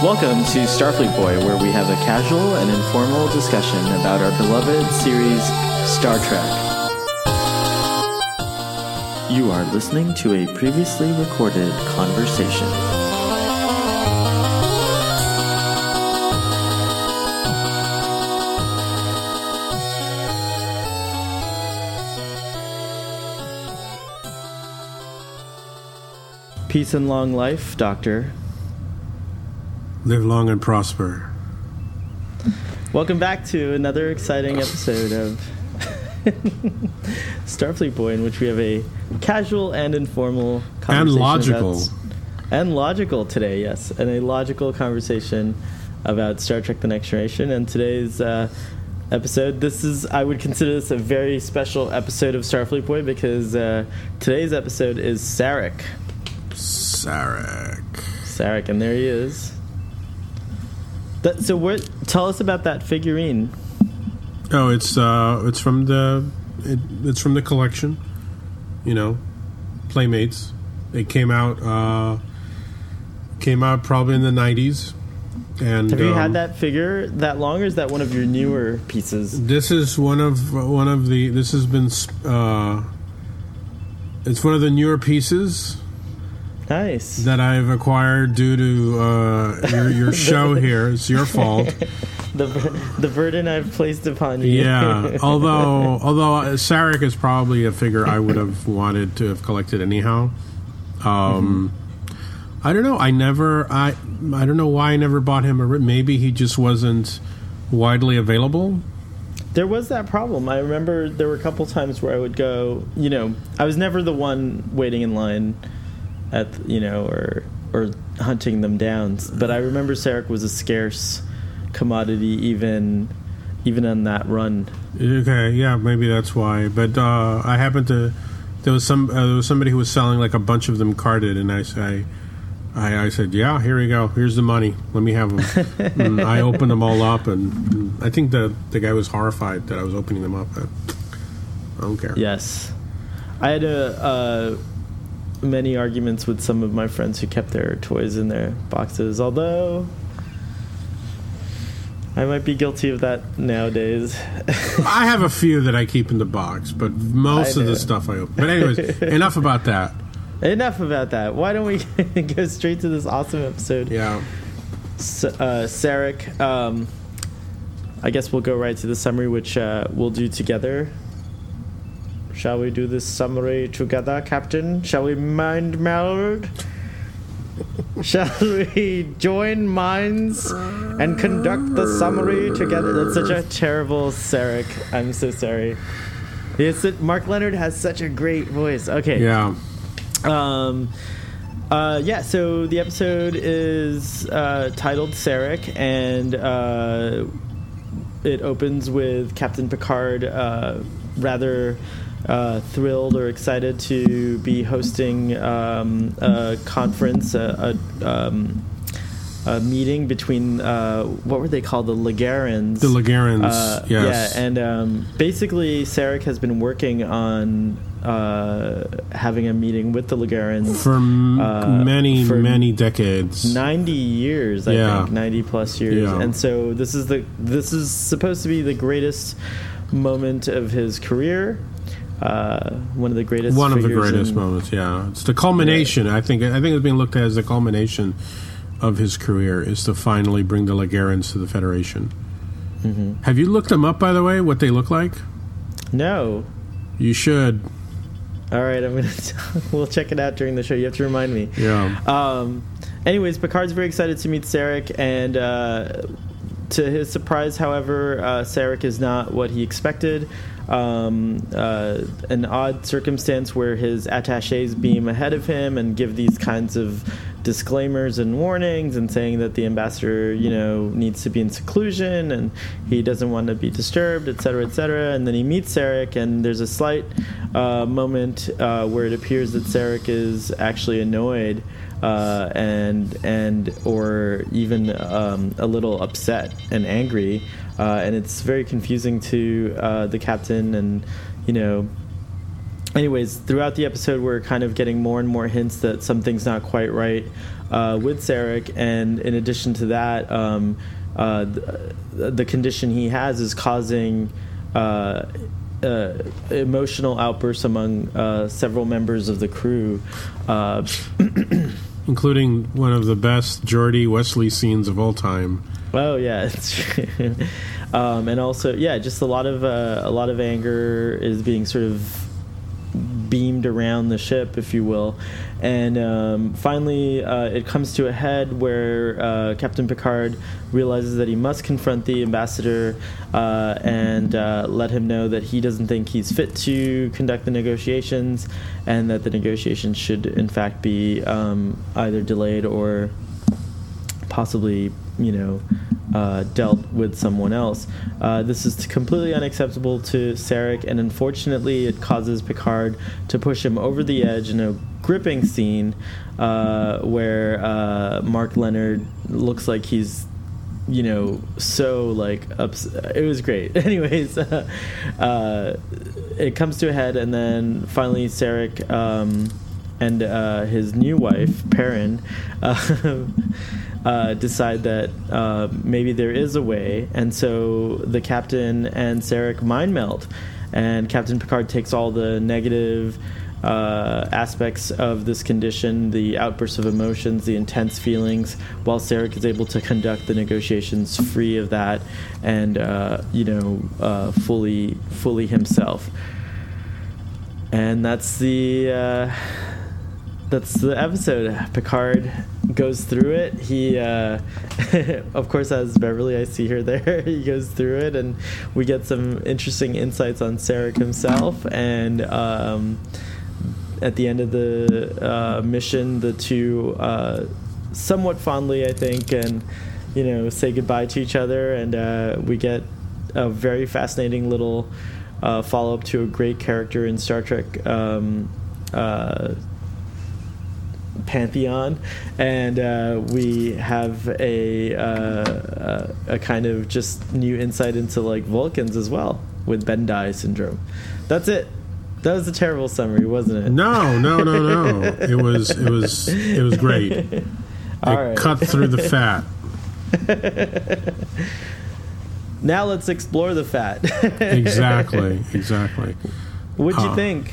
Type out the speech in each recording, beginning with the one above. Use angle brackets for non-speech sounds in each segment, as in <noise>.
Welcome to Starfleet Boy, where we have a casual and informal discussion about our beloved series, Star Trek. You are listening to a previously recorded conversation. Peace and long life, Doctor. Live long and prosper. Welcome back to another exciting episode of <laughs> Starfleet Boy, in which we have a casual and informal conversation And logical. and logical today, yes, and a logical conversation about Star Trek: The Next Generation. And today's uh, episode, this is I would consider this a very special episode of Starfleet Boy because uh, today's episode is Sarek. Sarek. Sarek, and there he is. That, so, what? Tell us about that figurine. Oh, it's uh, it's from the it, it's from the collection. You know, Playmates. It came out uh, came out probably in the nineties. And Have you um, had that figure that long, or is that one of your newer pieces? This is one of one of the. This has been. Uh, it's one of the newer pieces Nice. that I've acquired due to uh, your, your <laughs> show here. It's your fault. the the burden I've placed upon you. Yeah, <laughs> although although uh, Sarek is probably a figure I would have wanted to have collected anyhow. Um, I don't know. I never. I I don't know why I never bought him a. Maybe he just wasn't widely available. there was that problem. I remember there were a couple times where I would go. You know, I was never the one waiting in line at you know or or hunting them down. But I remember Sarek was a scarce commodity even even on that run. Okay, yeah, maybe that's why. But uh, I happened to. There was some. Uh, there was somebody who was selling like a bunch of them carded, and I say. I, I said, "Yeah, here we go. Here's the money. Let me have them." <laughs> and I opened them all up, and, and I think the the guy was horrified that I was opening them up. But I don't care. Yes, I had a, uh, many arguments with some of my friends who kept their toys in their boxes. Although I might be guilty of that nowadays. <laughs> I have a few that I keep in the box, but most of the stuff I open. But anyways, <laughs> enough about that. Enough about that. Why don't we <laughs> go straight to this awesome episode? Yeah. S- uh, Sarek. Um, I guess we'll go right to the summary, which uh, we'll do together. Shall we do this summary together, Captain? Shall we mind meld? Shall we join minds and conduct the summary together? That's such a terrible Sarek. I'm so sorry. It's, Mark Lenard has such a great voice. Okay. Yeah. Um, uh, yeah, so the episode is uh, titled Sarek, and uh, it opens with Captain Picard uh, rather uh, thrilled or excited to be hosting um, a conference, a, a, um, a meeting between uh, what were they called, the Legarans. The Legarans, Uh, yes. Yeah, and um, basically, Sarek has been working on uh, having a meeting with the Legarans For m- uh, many, for many decades. 90 years, I Yeah. think, 90 plus years. Yeah. And so this is the this is supposed to be the greatest moment of his career. Uh, one of the greatest. One of the greatest in- moments, yeah. It's the culmination. I think. I think it's being looked at as the culmination of his career is to finally bring the Legarans to the Federation. Mm-hmm. Have you looked them up, by the way? What they look like? No. You should. All right, I'm gonna. <laughs> we'll check it out during the show. You have to remind me. Yeah. Um, anyways, Picard's very excited to meet Sarek, and uh, to his surprise, however, uh, Sarek is not what he expected. um, uh, an odd circumstance where his attaches beam ahead of him and give these kinds of disclaimers and warnings and saying that the ambassador, you know, needs to be in seclusion and he doesn't want to be disturbed, et cetera, et cetera. And then he meets Sarek, and there's a slight uh, moment uh, where it appears that Sarek is actually annoyed uh, and and or even um, a little upset and angry, uh, and it's very confusing to uh, the captain and you know anyways, throughout the episode, we're kind of getting more and more hints that something's not quite right uh, with Sarek, and in addition to that, um, uh, the, the, condition he has is causing. Uh, uh emotional outbursts among uh, several members of the crew, uh, <clears throat> including one of the best Geordi Wesley scenes of all time. Oh yeah, <laughs> um, and also yeah, just a lot of a lot of anger is being sort of beamed around the ship, if you will. And um, finally, uh, it comes to a head where uh, Captain Picard realizes that he must confront the ambassador uh, and uh, let him know that he doesn't think he's fit to conduct the negotiations and that the negotiations should, in fact, be um, either delayed or possibly, you know, uh, dealt with someone else. Uh, this is completely unacceptable to Sarek, and unfortunately, it causes Picard to push him over the edge in a gripping scene uh, where uh, Mark Lenard looks like he's you know so like ups- it was great <laughs> anyways <laughs> uh, it comes to a head and then finally Sarek um, and uh, his new wife Perrin <laughs> uh, decide that uh, maybe there is a way, and so the captain and Sarek mind meld, and Captain Picard takes all the negative. Uh, aspects of this condition, the outbursts of emotions, the intense feelings, while Sarek is able to conduct the negotiations free of that and, uh, you know, uh, fully, fully himself. And that's the uh, that's the episode. Picard goes through it. He, uh, <laughs> of course, as Beverly, I see her there. <laughs> he goes through it, and we get some interesting insights on Sarek himself. And um, at the end of the uh, mission, the two uh, somewhat fondly, I think, and you know, say goodbye to each other. And uh, we get a very fascinating little uh, follow up to a great character in Star Trek. Um, uh, pantheon, and uh, we have a, uh, a kind of just new insight into like Vulcans as well with Bendii syndrome. That's it. That was a terrible summary, wasn't it? No, no, no, no. <laughs> it was it was it was great. It right. cut through the fat. <laughs> now let's explore the fat. <laughs> exactly, exactly. What'd you uh, think?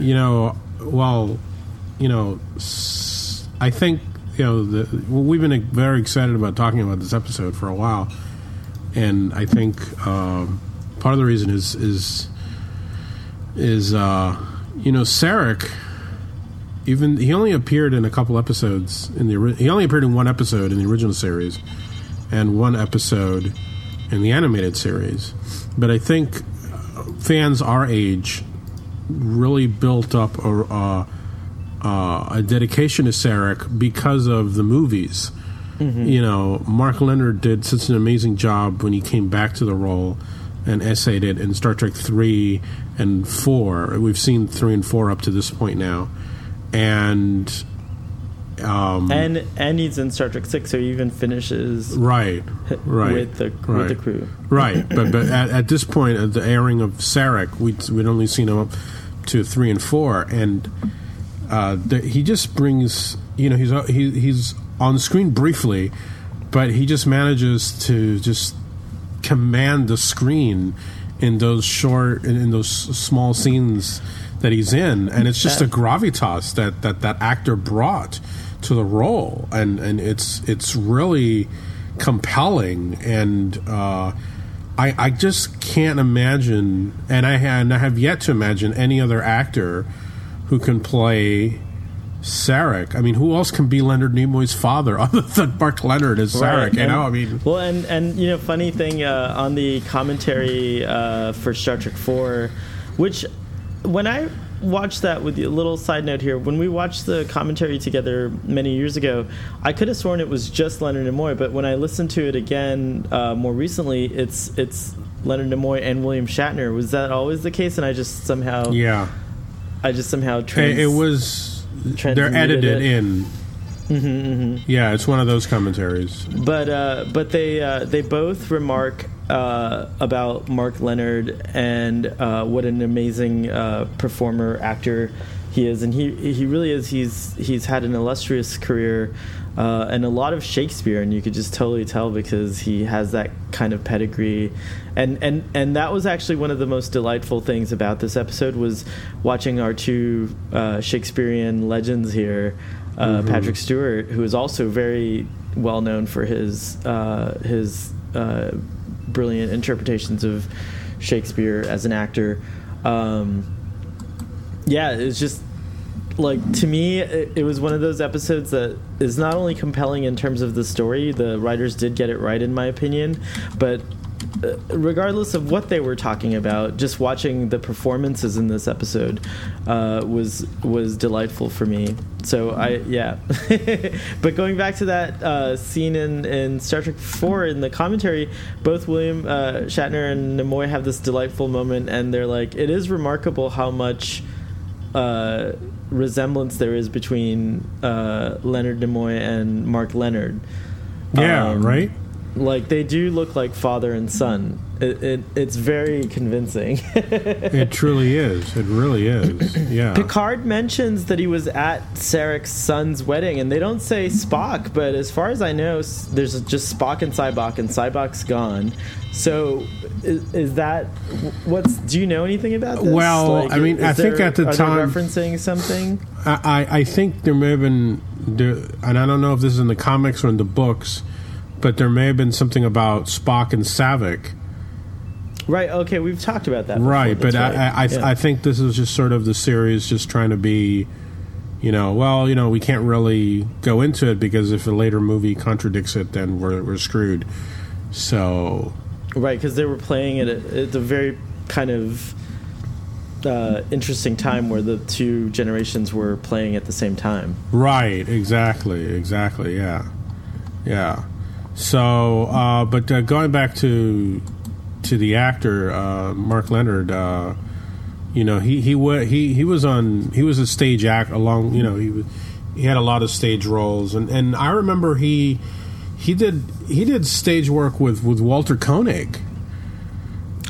you know, well, you know, I think you know the, we've been very excited about talking about this episode for a while, and I think um, part of the reason is is is uh, you know Sarek. Even he only appeared in a couple episodes in the he only appeared in one episode in the original series, and one episode in the animated series. But I think fans our age really built up a, a uh, a dedication to Sarek because of the movies. Mm-hmm. You know, Mark Lenard did such an amazing job when he came back to the role and essayed it in Star Trek three and four. We've seen three and four up to this point now, and um, and and he's in Star Trek six, so he even finishes right, right with the right. with the crew, right. but but at, at, this point, at the airing of Sarek, we we'd only seen him up to three and four, and uh, he just brings you know he's uh, he, he's on screen briefly, but he just manages to just command the screen in those short in, in those small scenes that he's in, and it's just a gravitas that that that actor brought to the role, and and it's it's really compelling and. Uh, I, I just can't imagine, and I, and I have yet to imagine any other actor who can play Sarek. I mean, who else can be Leonard Nimoy's father <laughs> other than Mark Lenard as Sarek? Right, You know, I mean, Well, and and you know, funny thing uh, on the commentary uh, for Star Trek Four, which when I watched that with a little side note here, when we watched the commentary together many years ago, I could have sworn it was just Leonard Nimoy, but when I listened to it again uh, more recently, it's it's Leonard Nimoy and William Shatner. Was that always the case? And I just somehow, yeah, I just somehow trans- it, it was. They're edited it. Mm-hmm, in. Yeah, it's one of those commentaries. but uh, but they uh, they both remark uh, about Mark Lenard and uh, what an amazing uh, performer actor he is, and he he really is. He's he's had an illustrious career uh, and a lot of Shakespeare, and you could just totally tell because he has that kind of pedigree. And, and and that was actually one of the most delightful things about this episode was watching our two uh, Shakespearean legends here, uh, Patrick Stewart, who is also very well known for his uh, his uh, brilliant interpretations of Shakespeare as an actor. Um, yeah, it's just like to me, it, it was one of those episodes that is not only compelling in terms of the story. The writers did get it right, in my opinion, but. uh, Regardless of what they were talking about, just watching the performances in this episode uh, was was delightful for me. So I yeah, <laughs> but going back to that uh, scene in, in Star Trek Four in the commentary, both William uh, Shatner and Nimoy have this delightful moment, and they're like, it is remarkable how much uh, resemblance there is between uh, Leonard Nimoy and Mark Lenard. Yeah, Um, right. Like they do look like father and son. It, it it's very convincing. <laughs> It truly is. It really is. <clears throat> Yeah. Picard mentions that he was at Sarek's son's wedding, and they don't say Spock, but as far as I know, there's just Spock and Sybok, and Sybok's gone. So, is, is that what's? Do you know anything about this? Well, I mean, I think there- at the time- referencing something. I, I I think there may have been, there, and I don't know if this is in the comics or in the books, but there may have been something about Spock and Saavik. Right. Okay, we've talked about that. Right, but that's I, I, I, Yeah. I think this is just sort of the series just trying to be, you know, well, you know, we can't really go into it because if a later movie contradicts it, then we're, we're screwed. So, Right, because they were playing it at, at a very kind of uh, interesting time where the two generations were playing at the same time. right, exactly, exactly, yeah, yeah. So, uh, but uh, going back to to the actor uh, Mark Lenard, uh, you know, he he wa- he he was on he was a stage act along. You know, he was, he had a lot of stage roles, and and I remember he he did he did stage work with with Walter Koenig.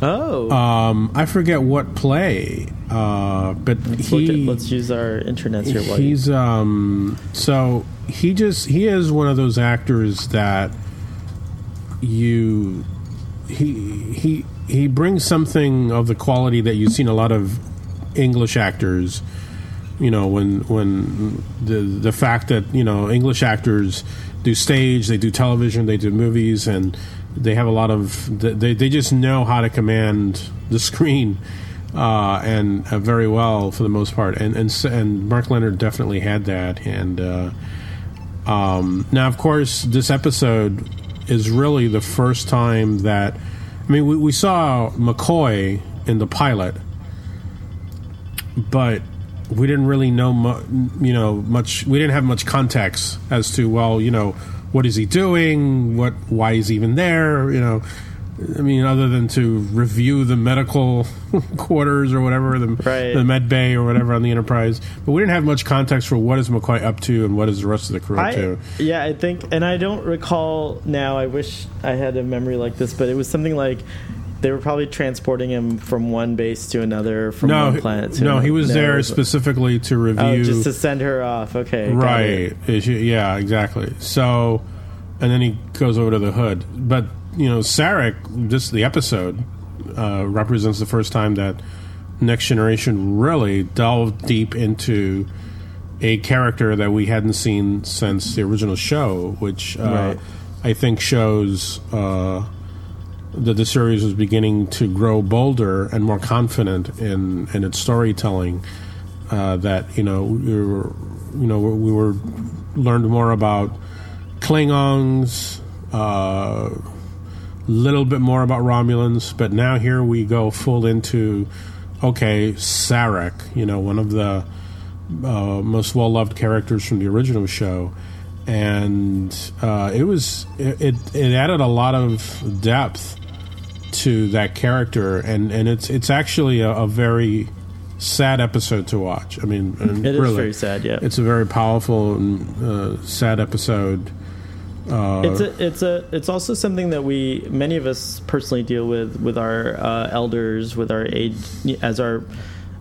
Oh, Um, I forget what play, uh, but let's, he at- let's use our internets here. He's um so he just he is one of those actors that you he he he brings something of the quality that you've seen a lot of English actors you know when when the the fact that you know English actors do stage they do television they do movies and they have a lot of they they just know how to command the screen uh, and uh, very well for the most part. And and and Mark Lenard definitely had that. And uh, um, now of course this episode is really the first time that I mean we, we saw McCoy in the pilot but we didn't really know mu- you know much we didn't have much context as to well you know what is he doing? What why is he even there? You know I mean other than to review the medical <laughs> quarters or whatever the, Right. the med bay or whatever on the enterprise but we didn't have much context for what is McCoy up to and what is the rest of the crew up to yeah, I think, and I don't recall now. I wish I had a memory like this, but it was something like they were probably transporting him from one base to another, from no one planet to no another. he was No, there specifically to review Oh, just to send her off. Okay, right yeah exactly so and then he goes over to the hood but you know sarek this the episode uh, represents the first time that next generation really delved deep into a character that we hadn't seen since the original show which uh, Right. i think shows uh, that the series was beginning to grow bolder and more confident in, in its storytelling. Uh, that you know we were, you know we were learned more about Klingons, uh, little bit more about Romulans, but now here we go full into okay, Sarek, you know, one of the uh, most well loved characters from the original show. And uh, it was it, it, it added a lot of depth to that character, and, and it's it's actually a, a very sad episode to watch. I mean, it really, is very sad. Yeah, it's a very powerful and uh, sad episode. Uh, it's a, it's a, it's also something that we many of us personally deal with with our uh, elders, with our age as our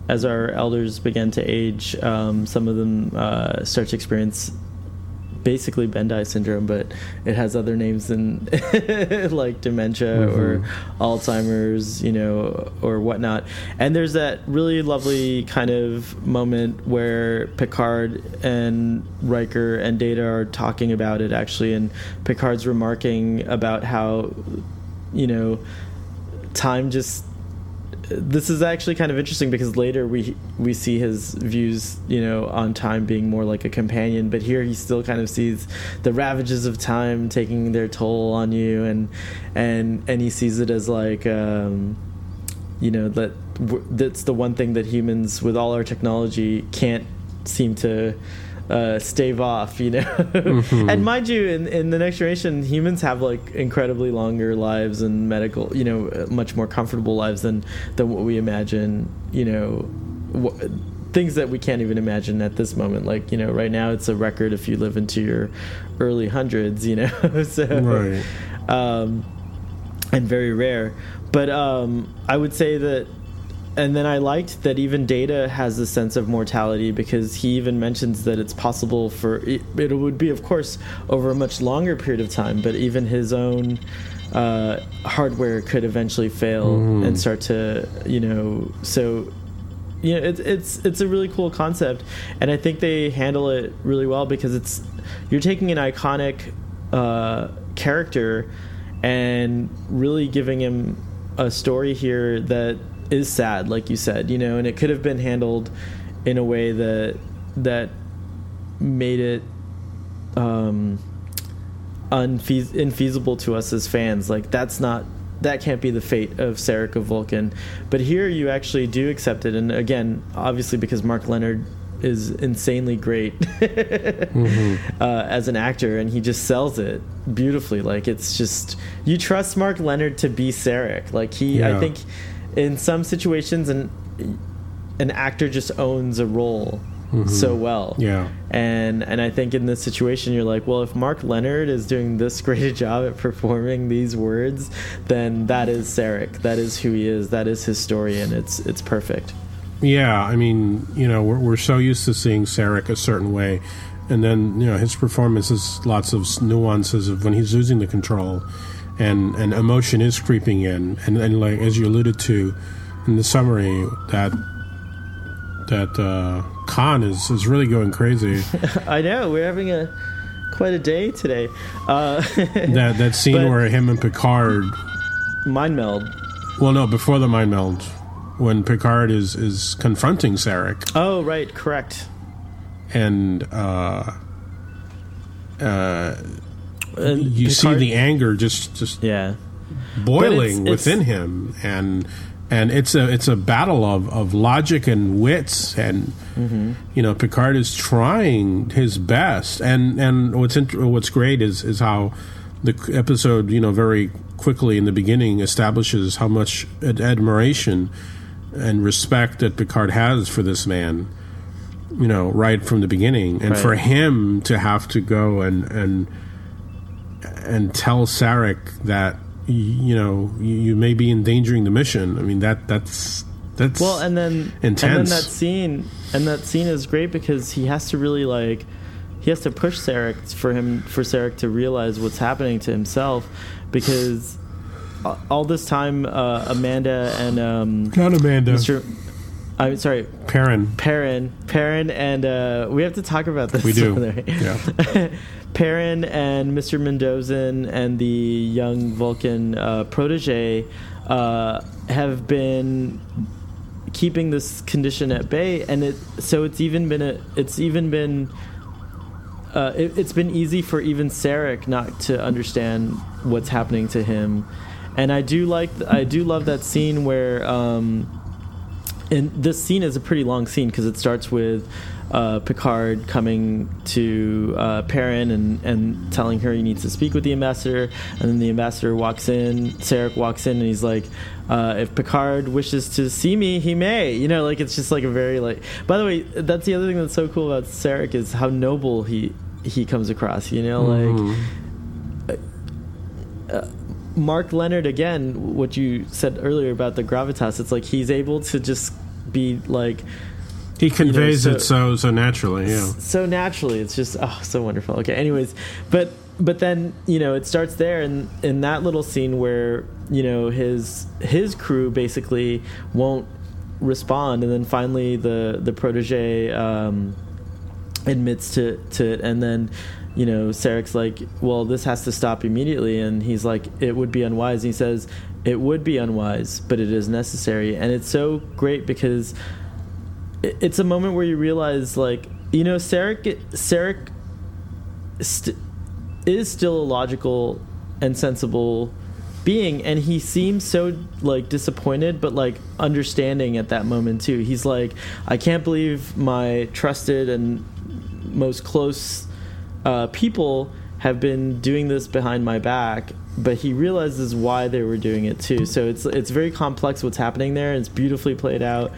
as our elders begin to age. Um, some of them uh, start to experience basically Bendii syndrome, but it has other names than <laughs> like dementia mm-hmm. or Alzheimer's, you know, or whatnot. And there's that really lovely kind of moment where Picard and Riker and Data are talking about it actually, and Picard's remarking about how, you know, time just this is actually kind of interesting because later we we see his views, you know, on time being more like a companion, but here he still kind of sees the ravages of time taking their toll on you, and and and he sees it as like, um, you know, that that's the one thing that humans, with all our technology, can't seem to uh, stave off, you know. mm-hmm. And mind you, in, in the next generation, humans have like incredibly longer lives and medical, you know, much more comfortable lives than than what we imagine, you know. Wh- things that we can't even imagine at this moment like you know right now it's a record if you live into your early hundreds you know <laughs> so right. um, and very rare but um, i would say that and then I liked that even Data has a sense of mortality because he even mentions that it's possible for it, it would be, of course, over a much longer period of time, but even his own uh, hardware could eventually fail mm. and start to, you know, so you know, it's it's it's a really cool concept, and I think they handle it really well because it's you're taking an iconic uh, character and really giving him a story here that is sad, like you said, you know, and it could have been handled in a way that that made it um, unfeas- infeasible to us as fans. Like that's not that can't be the fate of Sarek of Vulcan. But here you actually do accept it, and again, obviously because Mark Lenard is insanely great <laughs> mm-hmm. uh, as an actor, and he just sells it beautifully. Like it's just you trust Mark Lenard to be Sarek. Like he, yeah. I think in some situations an an actor just owns a role mm-hmm. so well. Yeah. And and I think in this situation you're like, well, if Mark Lenard is doing this <laughs> great a job at performing these words, then that is Sarek. That is who he is. That is his story and it's it's perfect. Yeah, I mean, you know, we're we're so used to seeing Sarek a certain way and then, you know, his performance is lots of nuances of when he's losing the control and and emotion is creeping in, and and like as you alluded to in the summary that that uh, Khan is is really going crazy. <laughs> I know we're having a quite a day today. Uh, <laughs> that that scene where him and Picard mind meld. Well, no, before the mind meld, when Picard is is confronting Sarek. Oh, right, correct. And uh, uh, and you see the anger just just yeah boiling it's, within him and and it's a it's a battle of, of logic and wits and mm-hmm. you know Picard is trying his best and and what's int- what's great is is how the episode you know very quickly in the beginning establishes how much admiration and respect that Picard has for this man you know right from the beginning and right. for him to have to go and and and tell Sarek that you know you may be endangering the mission. I mean that that's that's well, and then intense. and then that scene and that scene is great because he has to really like he has to push Sarek for him for Sarek to realize what's happening to himself because all this time uh, Amanda and um, not Amanda. Mr. I'm sorry, Perrin. Perrin, Perrin, and uh, we have to talk about this. We do. <laughs> Yeah. <laughs> Perrin and Mr. Mendrossen and the young Vulcan uh, protege uh, have been keeping this condition at bay, and it so it's even been a it's even been. Uh, it, it's been easy for even Sarek not to understand what's happening to him, and I do like I do love that scene where um, and this scene is a pretty long scene because it starts with uh, Picard coming to uh, Perrin and, and telling her he needs to speak with the ambassador, and then the ambassador walks in. Sarek walks in and he's like, uh, "If Picard wishes to see me, he may." You know, like it's just like a very like. By the way, that's the other thing that's so cool about Sarek is how noble he he comes across. You know, like. Uh, Mark Lenard again, what you said earlier about the gravitas, it's like he's able to just be like He conveys so- it so so naturally. Yeah. so naturally it's just oh so wonderful okay anyways but but then you know it starts there in in that little scene where you know his his crew basically won't respond and then finally the the protege um admits to to it and then you know Sarek's like well this has to stop immediately and he's like it would be unwise and he says it would be unwise but it is necessary and it's so great because it's a moment where you realize like you know Sarek Sarek st- is still a logical and sensible being and he seems so like disappointed but like understanding at that moment too. He's like i can't believe my trusted and most close uh, people have been doing this behind my back but he realizes why they were doing it too. So it's it's very complex what's happening there and it's beautifully played out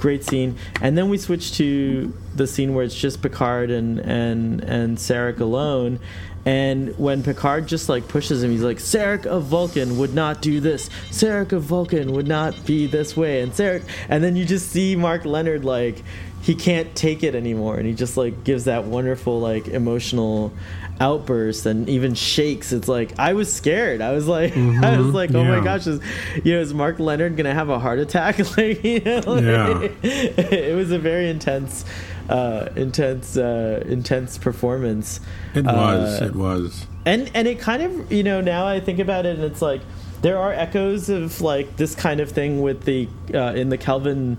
great scene and then we switch to the scene where it's just picard and and and sarek alone and when Picard just like pushes him, he's like, Sarek of Vulcan would not do this. Sarek of Vulcan would not be this way. And Sarek, and then you just see Mark Lenard like he can't take it anymore, and he just like gives that wonderful like emotional outburst and even shakes. It's like I was scared. I was like, <laughs> I was like, oh my gosh, is you know, is Mark Lenard gonna have a heart attack? <laughs> like, you know, <laughs> like, Yeah. it was a very intense, uh, intense, uh, intense performance. It was. Uh, it was. and and it kind of you know now I think about it and it's like there are echoes of like this kind of thing with the uh, in the Kelvin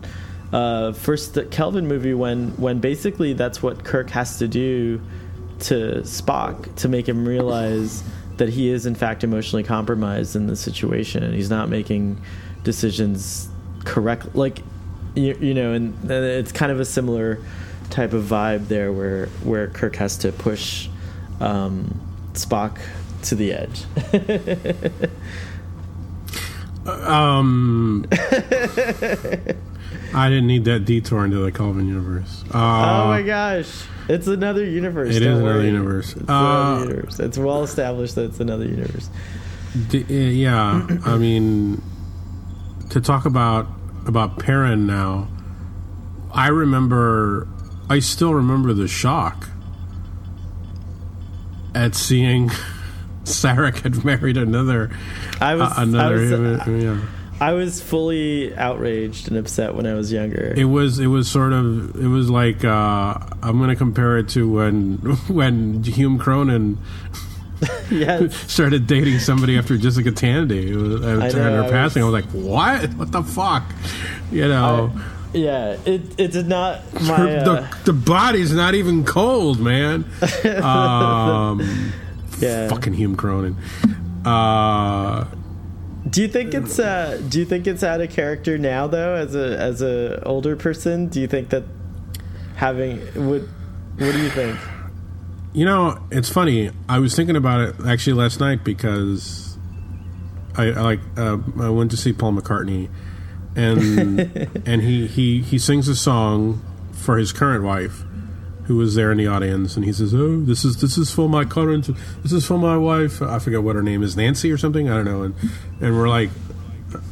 uh, first Kelvin movie when when basically that's what Kirk has to do to Spock to make him realize that he is in fact emotionally compromised in the situation and he's not making decisions correct like you, you know and, and it's kind of a similar type of vibe there where where Kirk has to push um, Spock to the edge. <laughs> Um, <laughs> I didn't need that detour into the Kelvin universe. Uh, oh my gosh, it's another universe. It don't another worry. universe. It's Uh, another universe. It's well established that it's another universe. D- uh, yeah, I mean, to talk about about Perrin now, I remember, I still remember the shock at seeing <laughs> Sarek had married another, I was, uh, another. I was, yeah. I was fully outraged and upset when I was younger. It was it was sort of it was like uh, I'm going to compare it to when <laughs> when Hume Cronyn <laughs> yes. started dating somebody after Jessica Tandy. Was, I after know, her I passing, I was like, "What? What the fuck?" You know, Yeah, it it did not <laughs> my Her- uh, the the body's not even cold, man. Um, yeah. fucking Hume Cronyn. Uh, Do you think it's uh do you think it's out of character now though as a as a older person? Do you think that having would what do you think? You know, it's funny. I was thinking about it actually last night because I, I like uh, I went to see Paul McCartney, and <laughs> and he, he he sings a song for his current wife, who was there in the audience, and he says, "Oh, this is this is for my current, this is for my wife. I forget what her name is, Nancy or something. I don't know." And and we're like,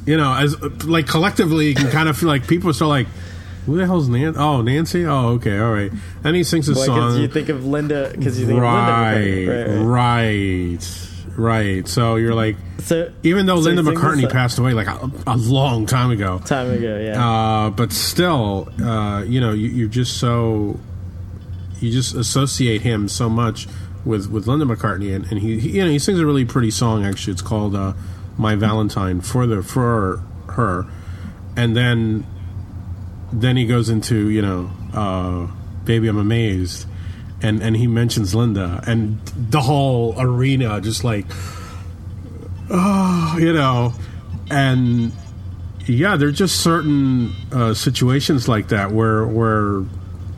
you know, as like collectively, you can kind of feel like people are like. Who the hell's Nancy? Oh, Nancy. Oh, okay, all right. And he sings a song. you think of Linda because you think right, of Linda right, right, right. So you're like. So even though so Linda McCartney passed away like a, a long time ago, time ago, yeah. uh, but still, uh, you know, you, you're just so you just associate him so much with with Linda McCartney, and, and he, he you know he sings a really pretty song. Actually, it's called uh, "My Valentine" for the for her, and then then he goes into you know, uh, Maybe I'm Amazed, and and he mentions Linda, and the whole arena just like, oh, you know, and yeah, there's just certain uh, situations like that where where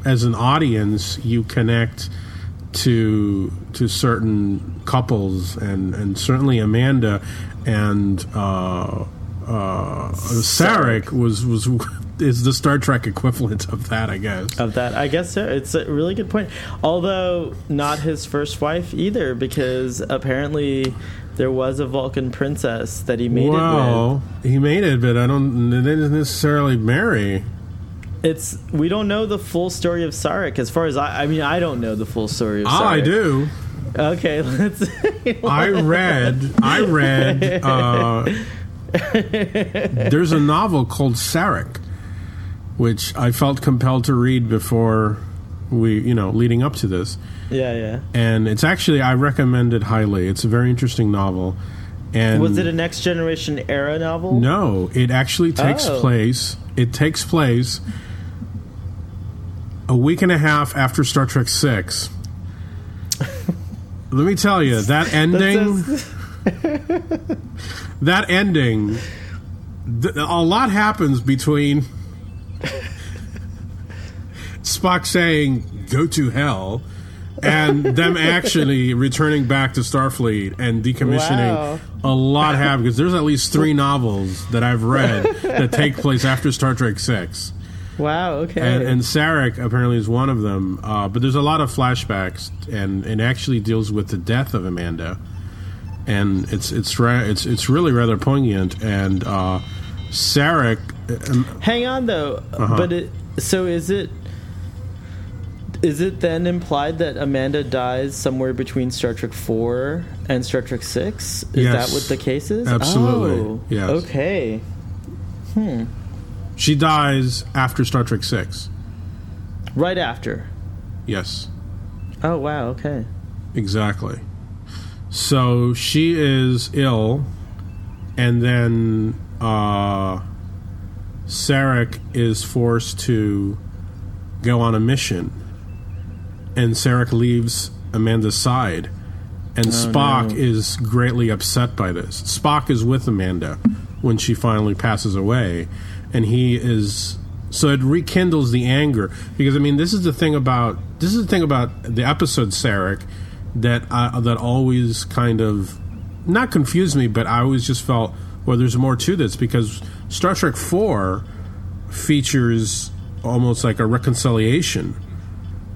as an audience you connect to to certain couples and and certainly Amanda and uh, uh, Sarek was was is the Star Trek equivalent of that, I guess. Of that, I guess so. It's a really good point. Although not his first wife either, because apparently there was a Vulcan princess that he made well, it with. he made it, but I don't. They didn't necessarily marry. It's we don't know the full story of Sarek. As far as I, I mean, I don't know the full story of Sarek. Ah, I do. Okay, <laughs> let's. I read. I read. Uh, <laughs> there's a novel called Sarek, which I felt compelled to read before we, you know, leading up to this. Yeah, yeah. And it's actually I recommend it highly. It's a very interesting novel. And Was it a next generation era novel? No, it actually takes Oh. place. It takes place a week and a half after Star Trek Six. Let me tell you that <laughs> ending. <laughs> that ending. Th- a lot happens between Spock saying "Go to hell." and them <laughs> actually returning back to Starfleet and decommissioning Wow. a lot happen because there's at least three novels that I've read that take place after Star Trek Six, Wow. Okay. and, and Sarek apparently is one of them. Uh, but there's a lot of flashbacks, and it actually deals with the death of Amanda, and it's it's it's it's really rather poignant. And uh, Sarek, um, Hang on though, Uh-huh. but it. So is it? Is it then implied that Amanda dies somewhere between Star Trek Four and Star Trek Six? Is Yes. that what the case is? Absolutely. Oh, Yes. Okay. She dies after Star Trek Six. Right after. Yes. Oh wow. Okay. Exactly. So she is ill, and then uh, Sarek is forced to go on a mission, and Sarek leaves Amanda's side, and Spock no. is greatly upset by this. Spock is with Amanda when she finally passes away, and he is so it rekindles the anger. Because I mean this is the thing about this is the thing about the episode Sarek that I, that always kind of not confused me, but I always just felt well, there's more to this. Because Star Trek Four features almost like a reconciliation,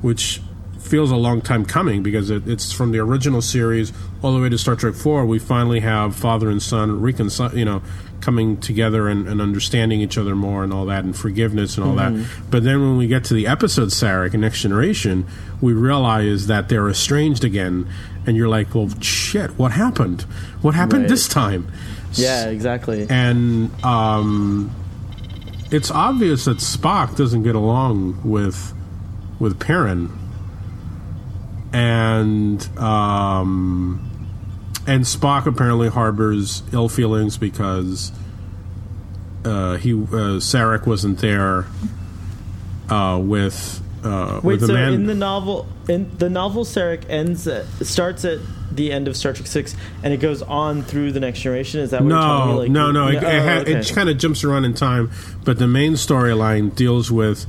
which feels a long time coming because it, it's from the original series all the way to Star Trek Four. We finally have father and son reconcile, you know, coming together and, and understanding each other more and all that, and forgiveness and all that. But then when we get to the episode Sarek and Next Generation, we realize that they're estranged again, and you're like, well, shit, what happened? What happened Right. this time? Yeah. Exactly. and um, it's obvious that Spock doesn't get along with with Perrin, and um, and Spock apparently harbors ill feelings because uh, he uh, Sarek wasn't there uh, with uh, Wait. with So Amanda. in the novel, in the novel, Sarek ends at, starts at the end of Star Trek Six, and it goes on through the Next Generation. Is that what you're telling me? No, Like, no, no. It, oh, it, ha- okay. it kind of jumps around in time, but the main storyline deals with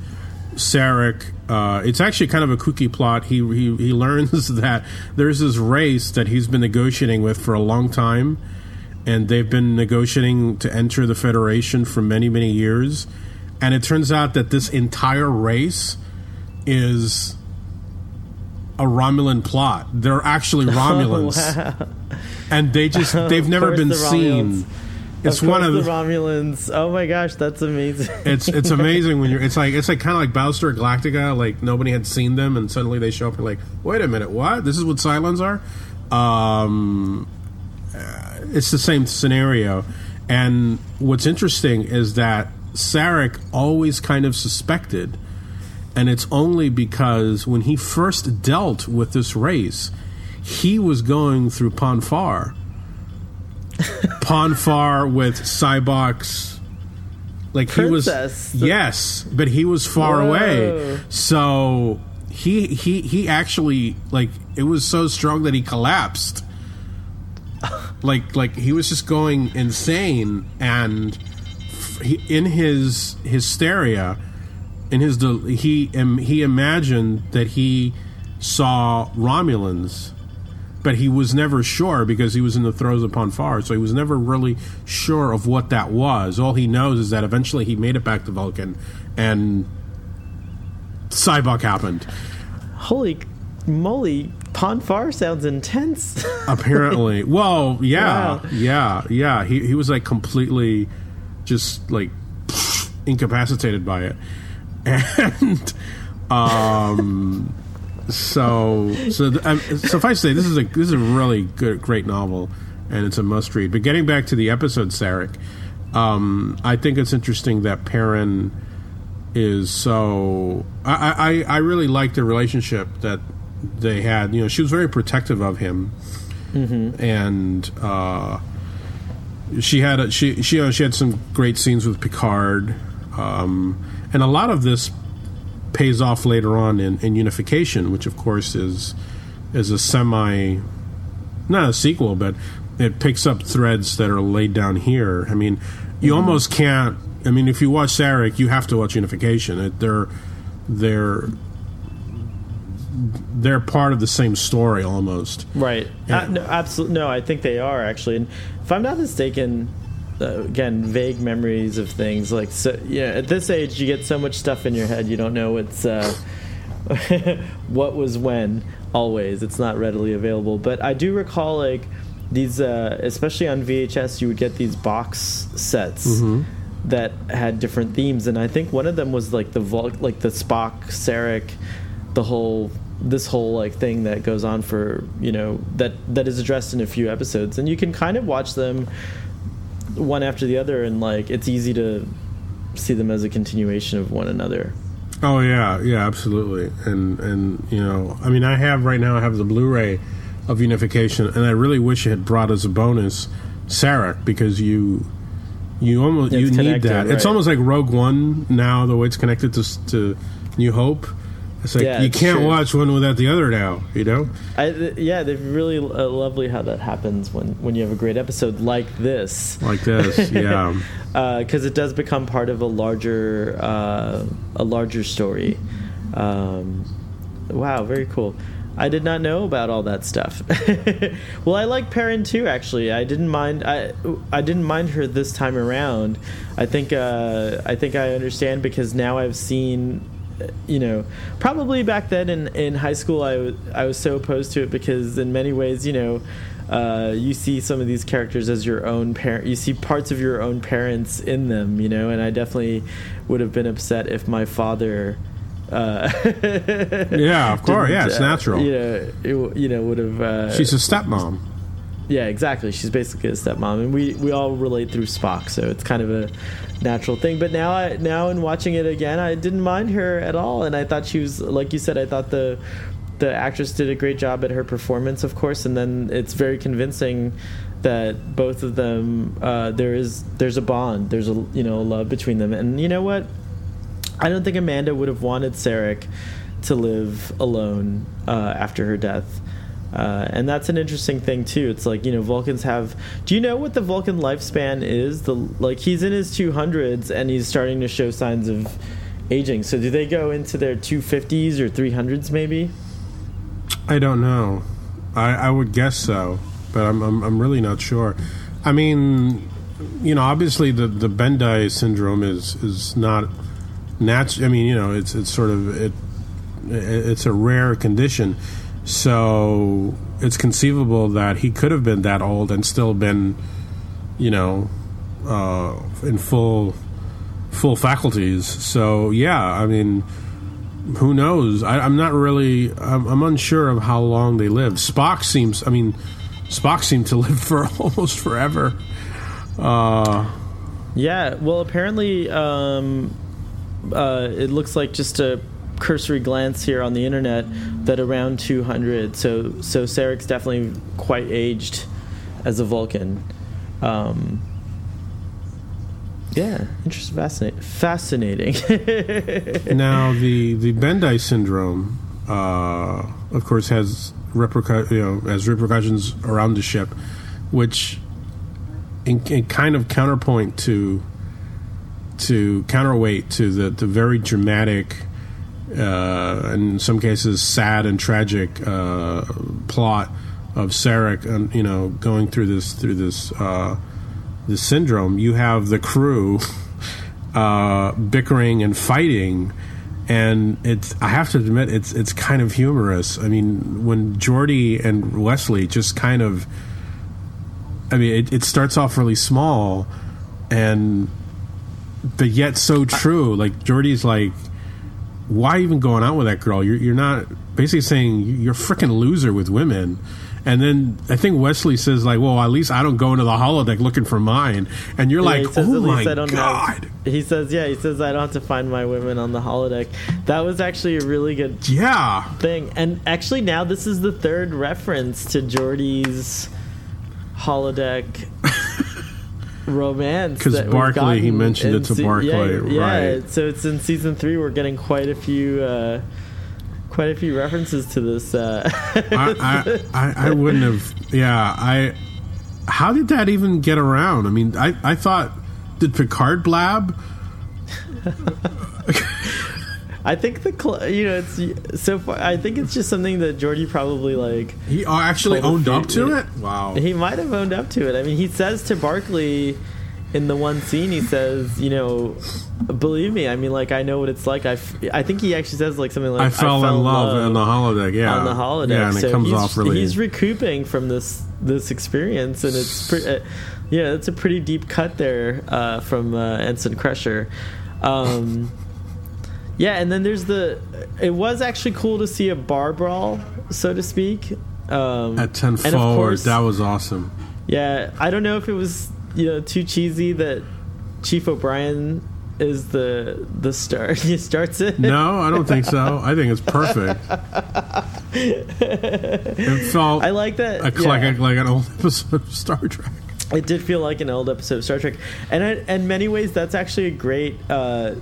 Sarek. Uh, it's actually kind of a kooky plot. He, he he learns <laughs> that there's this race that he's been negotiating with for a long time, and they've been negotiating to enter the Federation for many many years, and it turns out that this entire race is a Romulan plot. They're actually <laughs> Romulans wow. and they just <laughs> they've never been the seen. It's of one of the the. Romulans. Oh my gosh, that's amazing. It's it's <laughs> amazing when you're. It's like it's like kind of like Battlestar Galactica. Like nobody had seen them, and suddenly they show up. and like, wait a minute, what? This is what Cylons are. Um, uh, it's the same scenario, and what's interesting is that Sarek always kind of suspected, and it's only because when he first dealt with this race, he was going through Pon farr. Pon farr with Sybok's Like Princess. he was yes, but he was far Whoa. away. So he he he actually like it was so strong that he collapsed. like like he was just going insane and he, in his hysteria in his he um, he imagined that he saw Romulans but he was never sure because he was in the throes of Pon farr, so he was never really sure of what that was. All he knows is that eventually he made it back to Vulcan, and Sybok happened. Holy moly, Pon farr sounds intense. <laughs> Apparently, well, yeah, Wow. yeah, yeah. He he was like completely, just like incapacitated by it, <laughs> and um, so so um, suffice to say, this is a this is a really good great novel, and it's a must read. But getting back to the episode, Sarek, um, I think it's interesting that Perrin is so. I, I I really like the relationship that they had. You know, she was very protective of him, and uh, she had a, she she you know, she had some great scenes with Picard, um, and a lot of this pays off later on in, in Unification, which of course is is a semi not a sequel, but it picks up threads that are laid down here. I mean, you almost can't. I mean, if you watch Sarek, you have to watch Unification. It, they're they're they're part of the same story almost. Right. Yeah. Uh, no, absolutely. No, I think they are actually. And if I'm not mistaken, uh, again, vague memories of things like so. Yeah, at this age, you get so much stuff in your head, you don't know what's uh, <laughs> what was when. Always, it's not readily available. But I do recall like these, uh, especially on VHS, you would get these box sets. That had different themes, and I think one of them was like the Vul- like the Spock, Sarek, the whole this whole like thing that goes on for you know that that is addressed in a few episodes and you can kind of watch them one after the other and like it's easy to see them as a continuation of one another Oh yeah, yeah, absolutely. And and you know, I mean, I have right now. I have the Blu-ray of Unification, and I really wish it had brought as a bonus Sarek because you you almost It's you need that. It's almost like Rogue One now. The way it's connected to to New Hope. It's like Yeah, you it's can't true. watch one without the other now. You know. I, th- yeah they're really uh, lovely how that happens when when you have a great episode like this Like this, <laughs> yeah. because it does become part of a larger uh, a larger story. Um, wow, very cool. I did not know about all that stuff. <laughs> well, I like Perrin too. Actually, I didn't mind. I I didn't mind her this time around. I think uh, I think I understand because now I've seen. You know, probably back then in, in high school, I I was so opposed to it because in many ways, you know, uh, you see some of these characters as your own parent. You see parts of your own parents in them, you know. And I definitely would have been upset if my father. Uh, Yeah, of <laughs> course. Yeah, it's uh, natural. You know, it, w- you know, would have. Uh, She's a stepmom. Yeah, exactly. She's basically a stepmom, and we we all relate through Spock, so it's kind of a natural thing. But now, I now in watching it again, I didn't mind her at all, and I thought she was like you said. I thought the the actress did a great job at her performance, of course, and then it's very convincing that both of them uh, there is there's a bond, there's a you know love between them, and you know what? I don't think Amanda would have wanted Sarek to live alone uh, after her death. Uh, and that's an interesting thing too. It's like you know Vulcans have. Do you know what the Vulcan lifespan is? The like he's in his two hundreds and he's starting to show signs of aging. So do they go into their two fifties or three hundreds maybe? I don't know. I, I would guess so, but I'm, I'm I'm really not sure. I mean, you know, obviously the the Bendii syndrome is is not natural. I mean, you know, it's it's sort of it it's a rare condition. So it's conceivable that he could have been that old and still been, you know, uh, in full full faculties. So yeah, I mean, who knows? I, I'm not really. I'm, I'm unsure of how long they live. Spock seems. I mean, Spock seemed to <laughs> live for almost forever. Uh, Yeah. Well, apparently, um, uh, it looks like just a cursory glance here on the internet that around 200. So so Sarek's definitely quite aged as a Vulcan. Um, Yeah, interesting, fascinating. Fascinating. <laughs> now the the Bendii syndrome, uh, of course, has repercu- you know has repercussions around the ship, which in, in kind of counterpoint to to counterweight to the the very dramatic. Uh, in some cases, sad and tragic uh, plot of Sarek, and you know, going through this through this uh, this syndrome. You have the crew <laughs> uh, bickering and fighting, and it's. I have to admit, it's it's kind of humorous. I mean, when Geordi and Wesley just kind of. I mean, it, it starts off really small, and but yet so true. Like Geordi's like, why even going out with that girl? You're you're not basically saying you're a freaking loser with women. And then I think Wesley says like, "Well, at least I don't go into the holodeck looking for mine." And you're Yeah, like, says, "Oh my least I don't god!" Have, he says, "Yeah." He says, "I don't have to find my women on the holodeck." That was actually a really good Yeah, thing. And actually, now this is the third reference to Geordi's holodeck <laughs> romance. 'Cause that we've Barclay, he mentioned it to se- Barclay, yeah, Yeah, right. so it's in season three. We're getting quite a few, uh, quite a few references to this. Uh, I, <laughs> I, I, I wouldn't have. Yeah, I. How did that even get around? I mean, I, I thought did Picard blab? I think the cl- you know it's so far. I think it's just something that Geordi probably like. He uh, actually owned up to it. Wow. He might have owned up to it. I mean, he says to Barclay in the one scene, he says, you know, believe me. I mean, like I know what it's like. I, f- I think he actually says like something like I fell, in love, in the holodeck. Yeah, on the holodeck. Yeah, and so it comes off really. He's recouping from this this experience, and it's pretty. Uh, yeah, it's a pretty deep cut there uh, from uh, Ensign Crusher. Um, yeah, and then there's the. It was actually cool to see a bar brawl, so to speak. Um, at ten forward, course- that was awesome. yeah, I don't know if it was you know too cheesy that Chief O'Brien is the the star. <laughs> He starts it. No, I don't think so. I think it's perfect. <laughs> It felt I like that. a, yeah. like, a, like an old <laughs> episode of Star Trek. It did feel like an old episode of Star Trek, and in, in many ways, that's actually a great uh,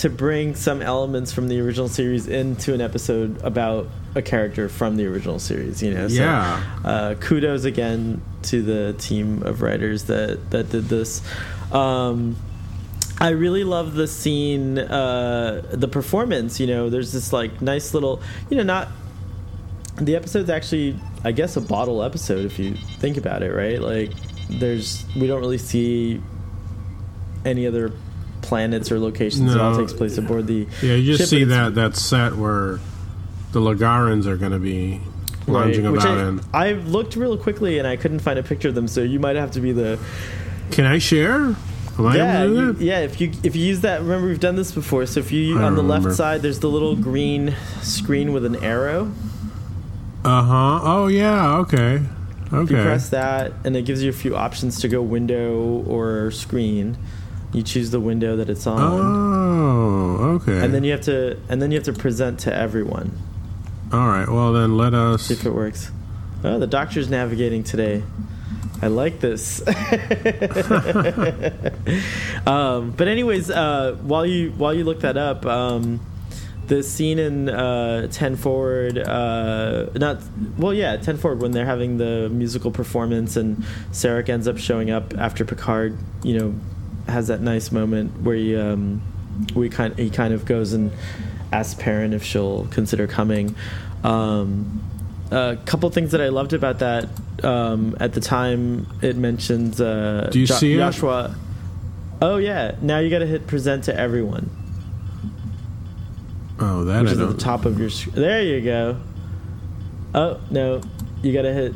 to bring some elements from the original series into an episode about a character from the original series. You know, so, Yeah. Uh, kudos again to the team of writers that that did this. Um, I really love the scene, uh, the performance. You know, there's this like nice little, you know, not the episode's actually i guess a bottle episode if you think about it right like there's we don't really see any other planets or locations it all takes place aboard the Yeah, you just see that that set where the Legarans are going to be right, lounging which about I, in. I looked real quickly and i couldn't find a picture of them so you might have to be the Can I share? Am yeah, able to do you, that? yeah. If you if you use that, remember we've done this before. So if you on the remember. left side, there's the little green screen with an arrow. Uh huh. Oh yeah. Okay. If you press that, and it gives you a few options to go window or screen. You choose the window that it's on, Oh. Okay. and then you have to and then you have to present to everyone. All right. Well, then let us. See if it works. Oh, the doctor's navigating today. I like this. <laughs> um, but anyways, uh, while you while you look that up, um, the scene in uh, Ten Forward, uh, not well, yeah, Ten Forward when they're having the musical performance and Sarek ends up showing up after Picard, you know, has that nice moment where he um, we kind he kind of goes and asks Perrin if she'll consider coming. Um, a couple things that I loved about that um, at the time it mentions uh, Do you see it? Joshua. Oh yeah! Now you got to hit present to everyone, Oh, that which I is at don't. the top of your. Sc- there you go. Oh no! You got to hit.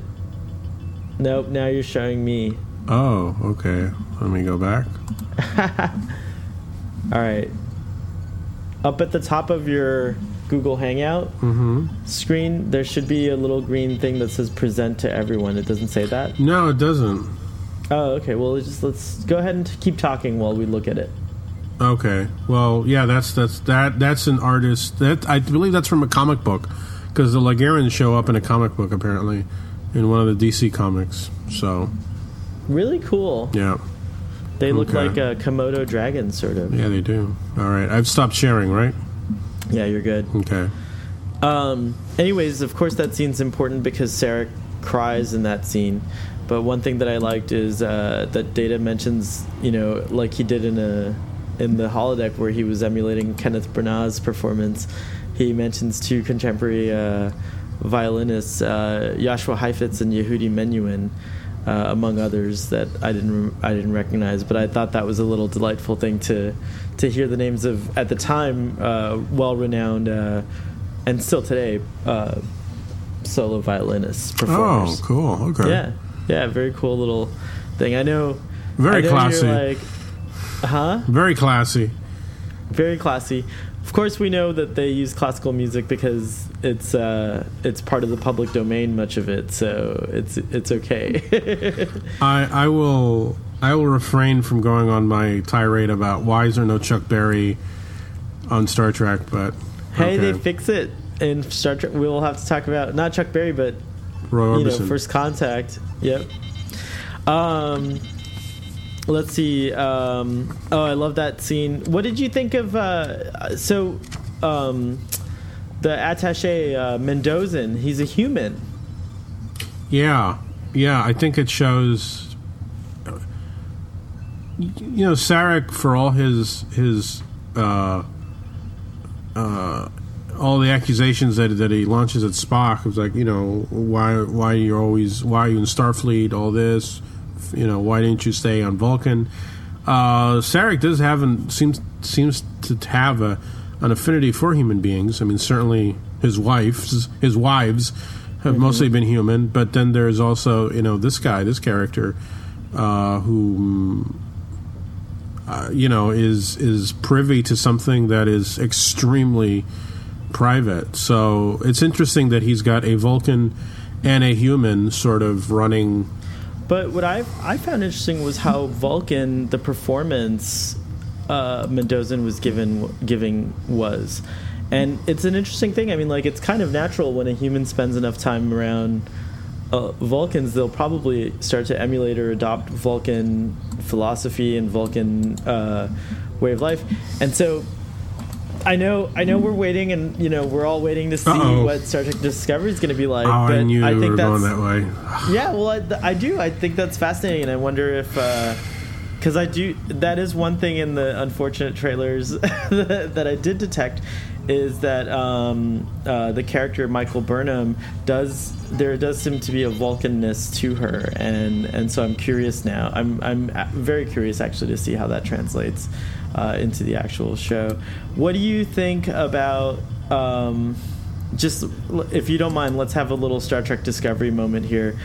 Nope. Now you're showing me. Oh, okay. Let me go back. <laughs> All right. Up at the top of your Google Hangout Mm-hmm. screen, there should be a little green thing that says "Present to everyone." It doesn't say that. No, it doesn't. Oh, okay. Well, just let's go ahead and keep talking while we look at it. Okay. Well, yeah, that's that's that that's an artist. That I believe that's from a comic book because the Legarans show up in a comic book apparently in one of the DC comics. So Really cool. yeah. They look Okay. like a Komodo dragon, sort of. Yeah, they do. All right, I've stopped sharing. Right? Yeah, you're good. Okay. Um, anyways, of course, that scene's important because Sarek cries in that scene. But one thing that I liked is uh, that Data mentions, you know, like he did in a in the holodeck where he was emulating Kenneth Branagh's performance. He mentions two contemporary uh, violinists, uh, Joshua Heifetz and Yehudi Menuhin, uh, among others that I didn't I didn't recognize. But I thought that was a little delightful thing to to hear the names of at the time uh, well renowned uh, and still today uh, solo violinists performers. Oh, cool. Okay. Yeah, yeah, very cool little thing. I know. Very I know classy. Like, huh? Very classy. Very classy. Of course, we know that they use classical music because it's uh, it's part of the public domain, much of it. So it's it's okay. <laughs> I I will I will refrain from going on my tirade about why is there no Chuck Berry on Star Trek, but hey, they fix it in Star Trek. We'll have to talk about not Chuck Berry, but Roy you know, Orbison. first contact. Yep. Um, let's see. Um, oh, I love that scene. What did you think of? Uh, so, um, the attaché uh, Mendrossen. He's a human. Yeah, yeah. I think it shows. You know, Sarek for all his his uh, uh, all the accusations that that he launches at Spock was like, you know, why why you're always why are you in Starfleet? All this, you know, why didn't you stay on Vulcan? Uh, Sarek does have an, seems seems to have a an affinity for human beings. I mean, certainly his wives his wives have mostly been human, but then there's also you know this guy, this character, uh, who uh, you know is is privy to something that is extremely private. So it's interesting that he's got a Vulcan and a human sort of running. But what I I found interesting was how Vulcan the performance uh, Mendrossen was given giving was, and it's an interesting thing. I mean, like it's kind of natural when a human spends enough time around uh, Vulcans, they'll probably start to emulate or adopt Vulcan philosophy and Vulcan uh, way of life, and so. I know, I know. We're waiting, and you know, we're all waiting to see Uh-oh. what Star Trek Discovery is going to be like. Oh, but I knew I think that's going that way. yeah, well, I, I do. I think that's fascinating, and I wonder if, because I do, that is one thing in the unfortunate trailers <laughs> that, I did detect, is that um, uh, the character Michael Burnham does there does seem to be a Vulcanness to her, and and so I'm curious now. I'm I'm very curious actually to see how that translates uh, into the actual show. What do you think about? Um, just if you don't mind, let's have a little Star Trek Discovery moment here,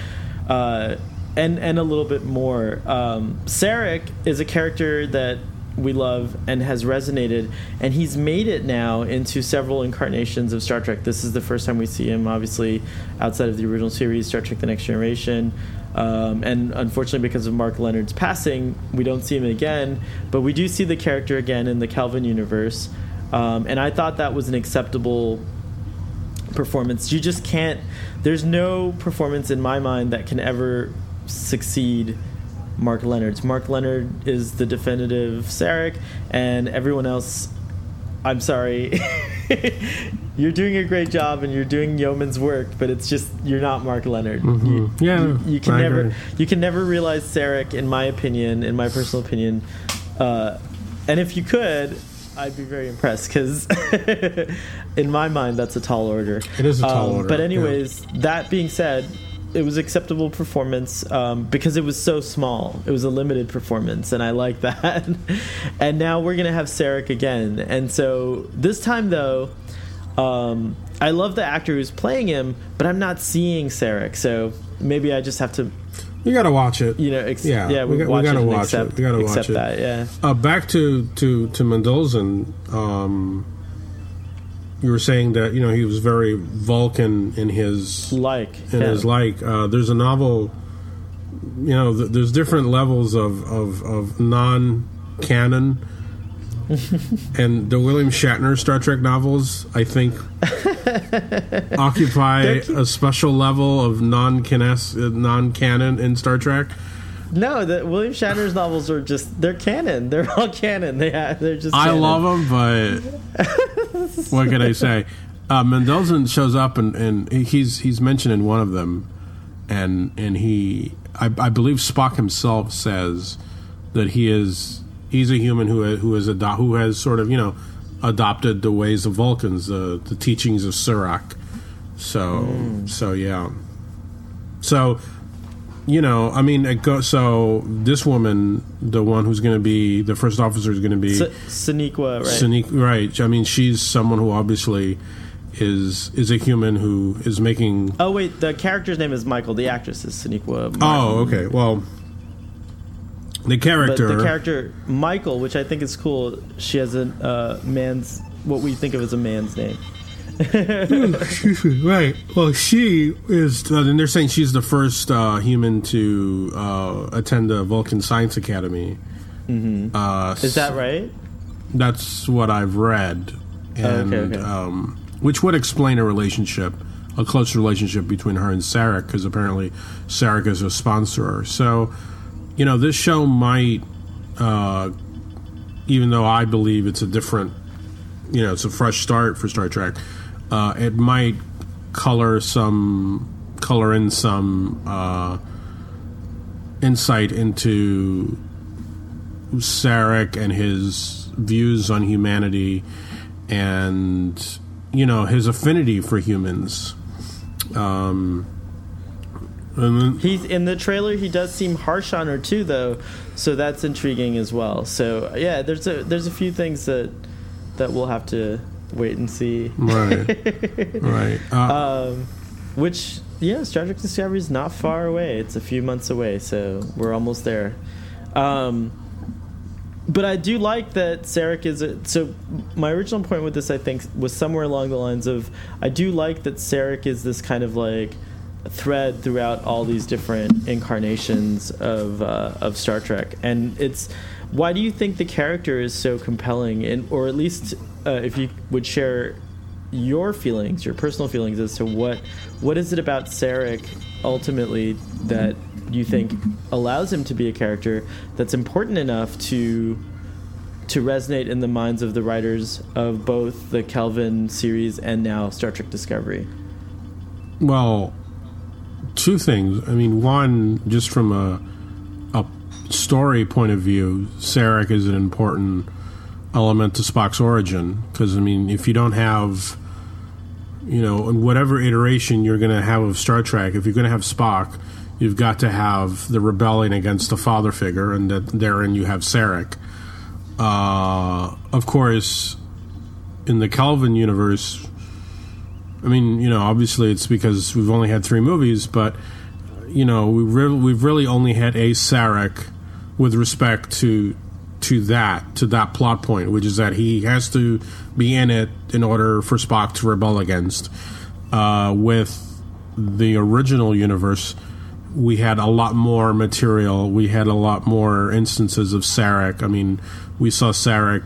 uh, and and a little bit more. Um, Sarek is a character that we love and has resonated, and he's made it now into several incarnations of Star Trek. This is the first time we see him, obviously, outside of the original series, Star Trek: The Next Generation. Um, and unfortunately, because of Mark Lenard's passing, we don't see him again. But we do see the character again in the Kelvin universe. Um, and I thought that was an acceptable performance. You just can't. There's no performance in my mind that can ever succeed Mark Lenard's. Mark Lenard is the definitive Sarek, and everyone else. I'm sorry. <laughs> you're doing a great job and you're doing yeoman's work, but it's just you're not Mark Lenard. You, Mhm. Yeah, you, you can I never agree. you can never realize Sarek, in my opinion, in my personal opinion. Uh, and if you could, I'd be very impressed because, <laughs> in my mind, that's a tall order. It is a tall Um, order, But yeah. anyways, that being said, it was acceptable performance um, because it was so small. It was a limited performance, and I like <laughs> that. and now we're gonna have Sarek again, and so this time though. Um, I love the actor who's playing him, but I'm not seeing Sarek, so maybe I just have to, You got to watch it. you know, ex- Yeah, yeah, we got- we watch gotta it and watch it. We gotta watch accept it. yeah. Uh, back to to to Mendoza. Um, you were saying that you know he was very Vulcan in his Like, in yeah. his like. Uh, there's a novel. You know, th- there's different levels of of, of non canon. <laughs> and the William Shatner Star Trek novels, I think, <laughs> occupy a special level of non non canon in Star Trek. No, the William Shatner's novels are just they're canon. They're all canon. They have, they're just. I canon. love them, but <laughs> what can I say? Uh, Mendelsohn shows up and, and he's he's mentioned in one of them, and and he I, I believe Spock himself says that he is he's a human who who is ado- who has sort of you know adopted the ways of Vulcans, the the teachings of Surak. So so yeah, so you know I mean go, so this woman, the one who's going to be the first officer, is going to be. S- Sonequa, right? Sonique, right. I mean, she's someone who obviously is is a human who is making. oh wait, the character's name is Michael. The actress is Sonequa. Martin. Oh, okay. Well, the But character. the character Michael, which I think is cool, she has a uh, man's what we think of as a man's name. <laughs> right. Well, she is, uh, and they're saying she's the first uh, human to uh, attend the Vulcan Science Academy. Mm-hmm. Uh, Is that right? That's what I've read, and okay, okay. Um, which would explain a relationship, a close relationship between her and Sarek, because apparently Sarek is a sponsor. So, you know, this show might, uh, even though I believe it's a different, you know, it's a fresh start for Star Trek, uh, it might color some, color in some uh, insight into Sarek and his views on humanity and you know his affinity for humans. Um, then, He's in the trailer. He does seem harsh on her too, though, so that's intriguing as well. So yeah, there's a there's a few things that that we'll have to wait and see. right, <laughs> right. Uh, Um, which yeah, Star Trek Discovery is not far away. It's a few months away, so we're almost there. Um, but I do like that Sarek is a, so. My original point with this, I think, was somewhere along the lines of I do like that Sarek is this kind of like thread throughout all these different incarnations of uh, of Star Trek, and it's why do you think the character is so compelling, and or at least uh, if you would share your feelings, your personal feelings as to what what is it about Sarek ultimately that you think allows him to be a character that's important enough to to resonate in the minds of the writers of both the Kelvin series and now Star Trek Discovery. well, two things. I mean, one, just from a a story point of view, Sarek is an important element to Spock's origin because I mean, if you don't have you know, in whatever iteration you're going to have of Star Trek, if you're going to have Spock, you've got to have the rebellion against the father figure, and that therein you have Sarek. Uh, of course, in the Kelvin universe, I mean, you know, obviously it's because we've only had three movies, but you know, we re- we've really only had a Sarek with respect to to that to that plot point, which is that he has to be in it in order for Spock to rebel against. Uh, with the original universe, we had a lot more material. We had a lot more instances of Sarek. I mean, we saw Sarek,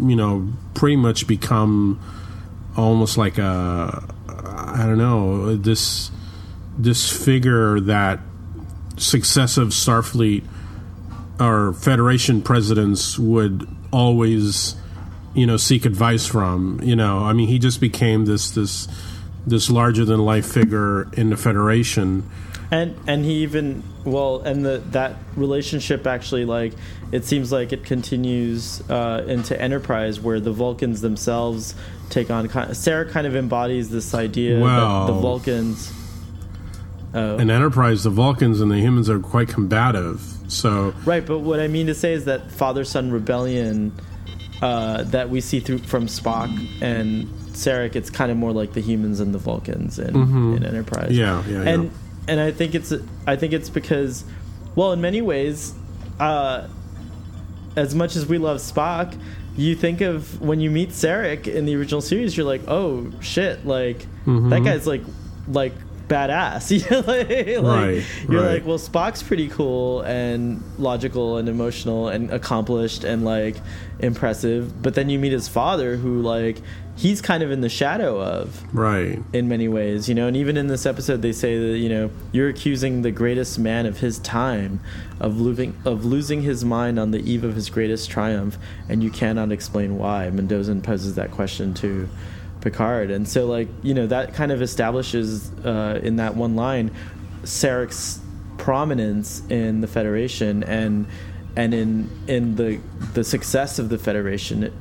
you know, pretty much become almost like a I don't know this this figure that successive Starfleet or Federation presidents would always you know seek advice from you know I mean he just became this this this larger than life figure in the Federation And and he even well, and the that relationship actually like it seems like it continues uh, into Enterprise, where the Vulcans themselves take on. Kind Sarah kind of embodies this idea Well- that the Vulcans. Oh. in Enterprise the Vulcans and the humans are quite combative so Right, but what I mean to say is that father son rebellion uh, that we see through from Spock and Sarek, it's kind of more like the humans and the Vulcans in, in Enterprise. Mm-hmm. Yeah, yeah, and yeah. and I think it's I think it's because, well, in many ways, uh, as much as we love Spock, you think of when you meet Sarek in the original series, you're like, oh shit, like Mm-hmm. that guy's like like badass. <laughs> you know, like, Right, You're right. like, well, Spock's pretty cool and logical and emotional and accomplished and like impressive. But then you meet his father, who like he's kind of in the shadow of Right. in many ways, you know. And even in this episode, they say that you know you're accusing the greatest man of his time of losing of losing his mind on the eve of his greatest triumph, and you cannot explain why. Mendoza poses that question to Picard, and so like you know that kind of establishes uh, in that one line Sarek's prominence in the Federation and and in in the the success of the Federation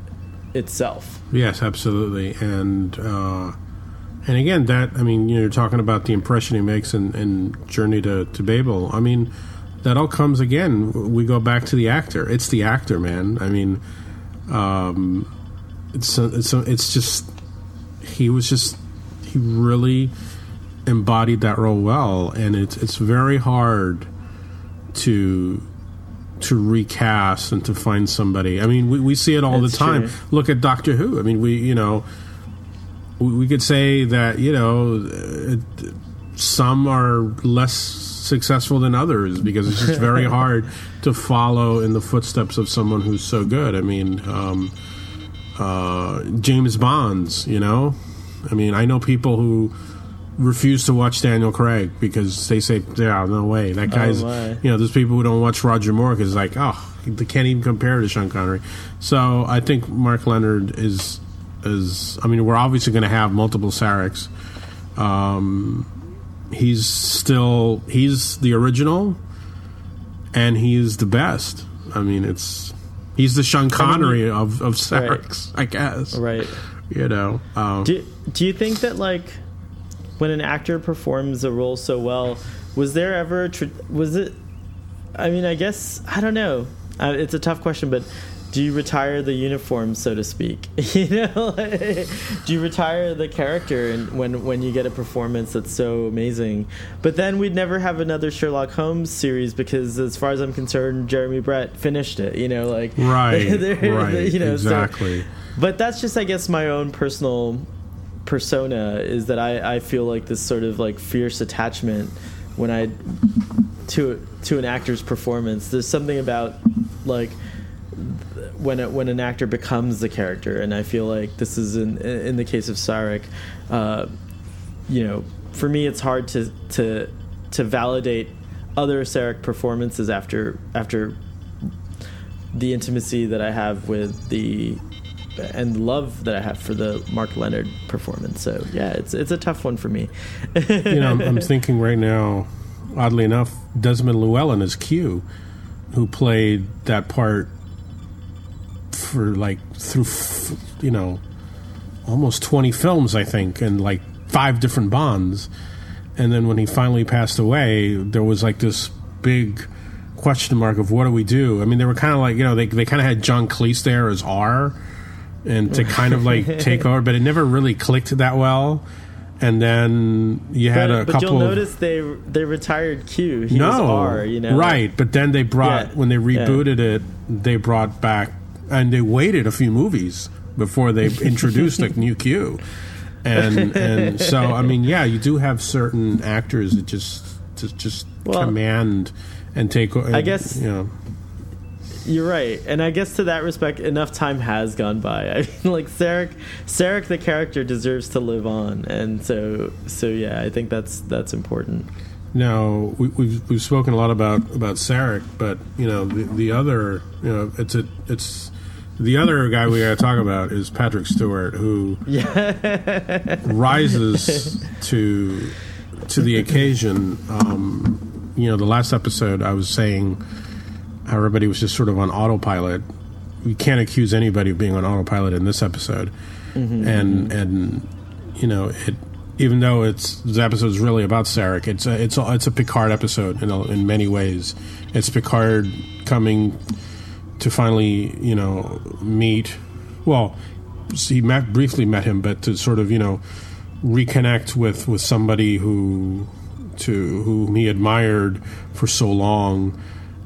itself. Yes, absolutely, and uh, and again, that I mean, you're talking about the impression he makes in, in Journey to, to Babel. I mean, that all comes again. We go back to the actor. It's the actor, man. I mean, um, it's it's it's just he was just he really embodied that role well, and it's it's very hard to to recast and to find somebody. I mean, we, we see it all It's the time. true. Look at Doctor Who. I mean, we you know we, we could say that you know it, some are less successful than others because it's just very <laughs> hard to follow in the footsteps of someone who's so good. I mean, um, uh, James Bonds. You know, I mean, I know people who refuse to watch Daniel Craig because they say, "Yeah, no way, that guy's." my. you know, there's people who don't watch Roger Moore because like, oh, they can't even compare to Sean Connery. So I think Mark Lenard is is. I mean, we're obviously going to have multiple Sareks. Um, he's still he's the original, and he's the best. I mean, it's he's the Sean Connery of of Sareks, I guess. Right. You know. Um, Do Do you think that like when an actor performs a role so well, was there ever a tr- was it? I mean, I guess I don't know. Uh, it's a tough question, but do you retire the uniform, so to speak? <laughs> you know, do you retire the character and when when you get a performance that's so amazing? But then we'd never have another Sherlock Holmes series because, as far as I'm concerned, Jeremy Brett finished it. You know, like <laughs> Right, <laughs> right, you know, so- exactly. but that's just, I guess, my own personal persona is that I, I feel like this sort of like fierce attachment when I to to an actor's performance. There's something about like when it, when an actor becomes the character, and I feel like this is in in the case of Sarek. Uh, you know, for me, it's hard to to to validate other Sarek performances after after the intimacy that I have with the and the love that I have for the Mark Lenard performance. So yeah, it's it's a tough one for me. you know, I'm, I'm <laughs> thinking right now, oddly enough, Desmond Llewellyn is Q, who played that part for like through, f- you know, almost 20 films, I think, and like five different Bonds. And then when he finally passed away, there was like this big question mark of what do we do? I mean, they were kind of like, you know, they, they kind of had John Cleese there as R and to kind of like <laughs> take over, but it never really clicked that well. And then you had but, a but couple. you'll of- notice they they retired Q. He no, was R. You know, right? But then they brought Yeah, when they yeah. rebooted it, they brought back and they waited a few movies before they <laughs> introduced a new Q. And and so I mean, yeah, you do have certain actors that just just, just Well, command and take. I guess- you know. You're right, and I guess to that respect, enough time has gone by. <laughs> I mean, like Sarek, Sarek the character deserves to live on, and so so yeah, I think that's that's important. Now we, we've we've spoken a lot about about Sarek, but you know the, the other you know it's a it's the other guy we got to talk about is Patrick Stewart, who rises to to the occasion. Um, you know, the last episode I was saying how everybody was just sort of on autopilot. We can't accuse anybody of being on autopilot in this episode, and and you know it. Even though it's this episode is really about Sarek, it's a, it's a, it's a Picard episode in a, in many ways. It's Picard coming to finally you know meet. Well, he met briefly met him, but to sort of you know reconnect with with somebody who to whom he admired for so long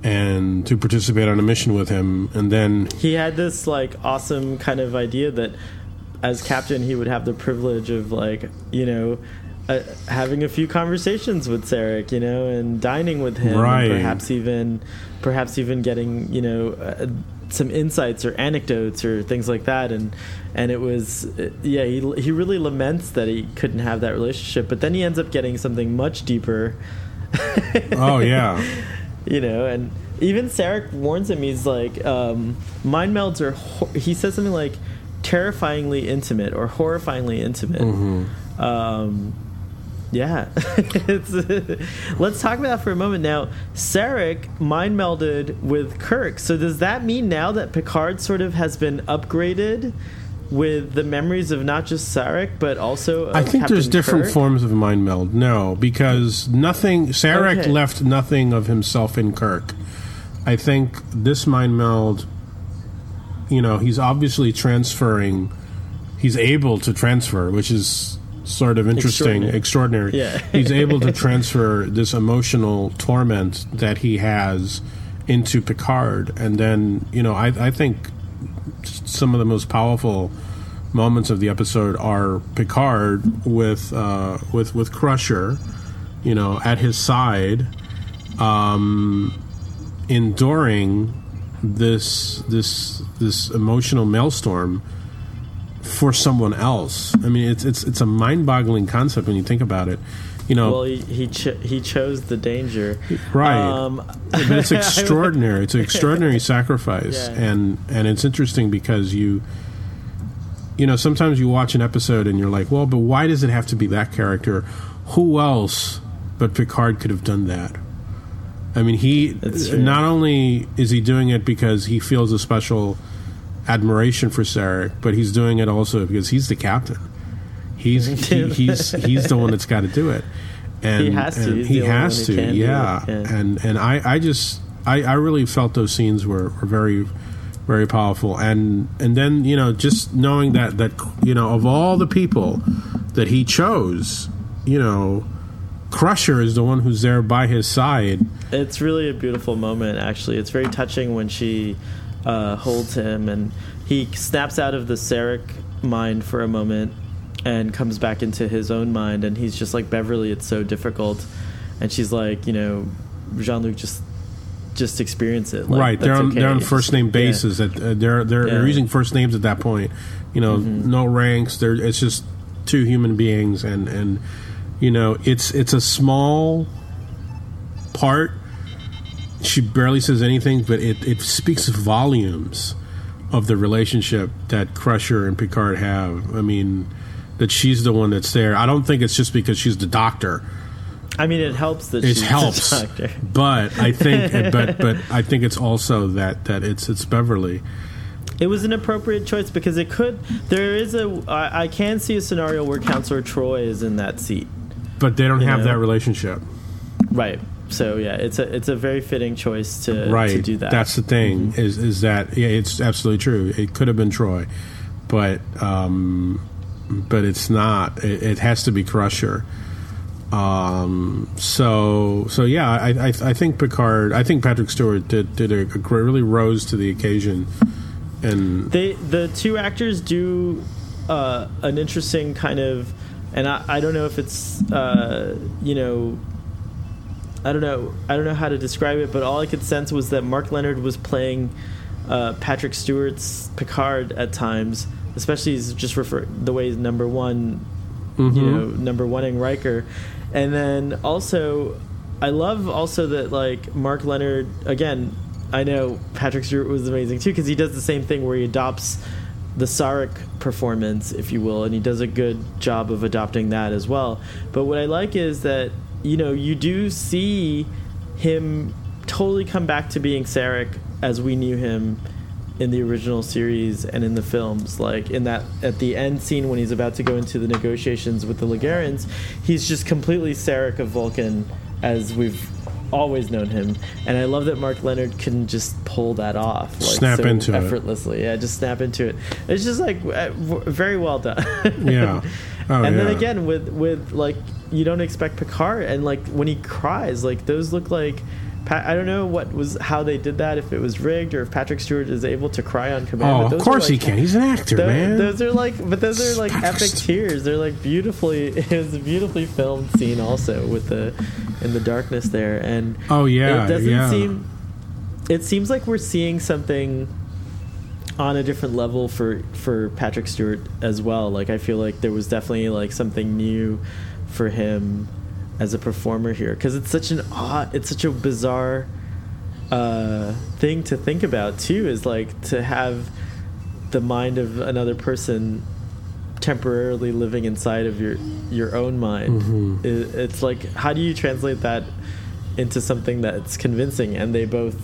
and to participate on a mission with him and then He had this like awesome kind of idea that as captain he would have the privilege of like you know uh, having a few conversations with Sarek, you know, and dining with him, Right. and perhaps even, perhaps even getting, you know, uh, some insights or anecdotes or things like that, and and it was, uh, yeah, he he really laments that he couldn't have that relationship, but then he ends up getting something much deeper. Oh <laughs> yeah. you know, and even Sarek warns him. He's like, um, mind melds are. Hor- he says something like, terrifyingly intimate or horrifyingly intimate. Mm-hmm. Um, yeah, <laughs> it's, let's talk about that for a moment now. Sarek mind melded with Kirk. So does that mean now that Picard sort of has been upgraded with the memories of not just Sarek but also? Of I think there's Captain different Kirk? forms of mind meld. No, because nothing. Sarek Okay. left nothing of himself in Kirk. I think this mind meld. You know, he's obviously transferring. He's able to transfer, which is sort of interesting, extraordinary. Yeah. <laughs> he's able to transfer this emotional torment that he has into Picard, and then you know, I, I think some of the most powerful moments of the episode are Picard with uh, with with Crusher, you know, at his side, um, enduring this this this emotional maelstrom for someone else. I mean, it's it's it's a mind-boggling concept when you think about it. You know, Well, he he, cho- he chose the danger. right? Um, but it's <laughs> extraordinary. It's an <laughs> extraordinary sacrifice, Yeah. and and it's interesting because you, you know, sometimes you watch an episode and you're like, well, but why does it have to be that character? Who else but Picard could have done that? I mean, he not only is he doing it because he feels a special admiration for Sarek, but he's doing it also because he's the captain. He's <laughs> he, he's he's the one that's got to do it, and He has to. He has to, who can do yeah. yeah. And and I I just I I really felt those scenes were, were very very powerful, and and then you know just knowing that that you know of all the people that he chose, you know, Crusher is the one who's there by his side. It's really a beautiful moment, actually. It's very touching when she uh, holds him and he snaps out of the Sarek mind for a moment and comes back into his own mind. And he's just like, Beverly, it's so difficult. And she's like, you know, Jean Luc, just just experience it. Like, right, they're on okay. they're on first name yeah. basis. That uh, they're they're, Yeah. Mm-hmm. using first names at that point. You know, no ranks. They're it's just two human beings, and and you know it's it's a small part. She barely says anything, but it it speaks volumes of the relationship that Crusher and Picard have. I mean, that she's the one that's there. I don't think it's just because she's the doctor. I mean, it helps that It she's helps, a doctor. but I think, <laughs> but but I think it's also that that it's it's Beverly. It was an appropriate choice because it could. There is a. I, I can see a scenario where Counselor Troi is in that seat. But they don't have know? that relationship, Right. So yeah, it's a it's a very fitting choice to right? to do that. That's the thing. Is is that yeah? It's absolutely true. It could have been Troi, but um, but it's not. It, it has to be Crusher. Um. So so yeah. I, I I think Picard. I think Patrick Stewart did did a, a great, really rose to the occasion, and they the two actors do uh, an interesting kind of, and I, I don't know if it's uh, you know. I don't know. I don't know how to describe it, but all I could sense was that Mark Lenard was playing uh, Patrick Stewart's Picard at times, especially he's just refer the way he's number one you know number one oneing Riker, and then also I love also that like Mark Lenard again. I know Patrick Stewart was amazing too because he does the same thing where he adopts the Sarek performance, if you will, and he does a good job of adopting that as well. But what I like is that you know you do see him totally come back to being Sarek as we knew him in the original series and in the films. Like in that at the end scene when he's about to go into the negotiations with the Legarans he's just completely Sarek of Vulcan as we've always known him. And I love that Mark Lenard can just pull that off like Snap so into it. effortlessly. Yeah just snap into it. It's just like uh, w- very well done. Yeah. <laughs> Oh, and then again with with like you don't expect Picard and like when he cries like those look like I don't know what was how they did that. If it was rigged or if Patrick Stewart is able to cry on command. Oh, of those course he can. He's an actor, Tho- man. Those are like, but those are like Patrick epic tears. They're like beautifully. <laughs> It was a beautifully filmed scene, also with the in the darkness there, and oh yeah, it doesn't yeah. seem. It seems like we're seeing something on a different level for for Patrick Stewart as well. Like I feel like there was definitely like something new for him as a performer here because it's such an odd, it's such a bizarre uh, thing to think about too. Is like to have the mind of another person temporarily living inside of your your own mind. Mhm. It, it's like how do you translate that into something that's convincing? And they both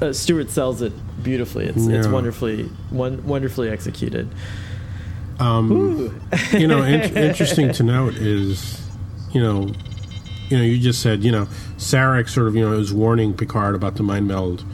uh, Stewart sells it beautifully. It's it's wonderfully one, wonderfully executed. Um, you know, in- interesting to <laughs> note is, you know, you know, you just said, you know, Sarek sort of, you know, is warning Picard about the mind meld,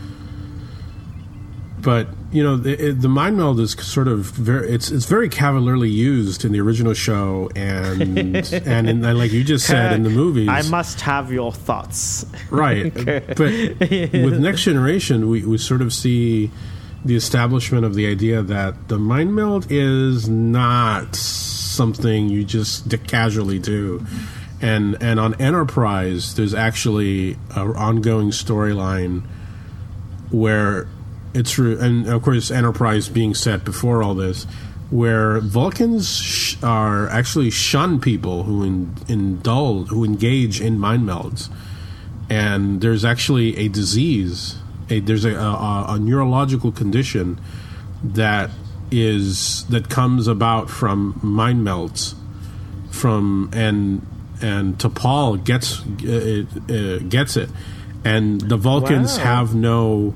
but you know, the, the mind meld is sort of very, it's it's very cavalierly used in the original show, and <laughs> and, in, and like you just said in the movies, I must have your thoughts. right? <laughs> but with Next Generation, we, we sort of see the establishment of the idea that the mind meld is not something you just casually do. And and on Enterprise, there's actually an ongoing storyline where it's re- and of course Enterprise being set before all this, where Vulcans sh- are actually shun people who in, indulge who engage in mind melds and there's actually a disease. A, there's a, a, a neurological condition that is that comes about from mind melds, from and and T'Pol gets uh, uh, gets it, and the Vulcans Wow. have no.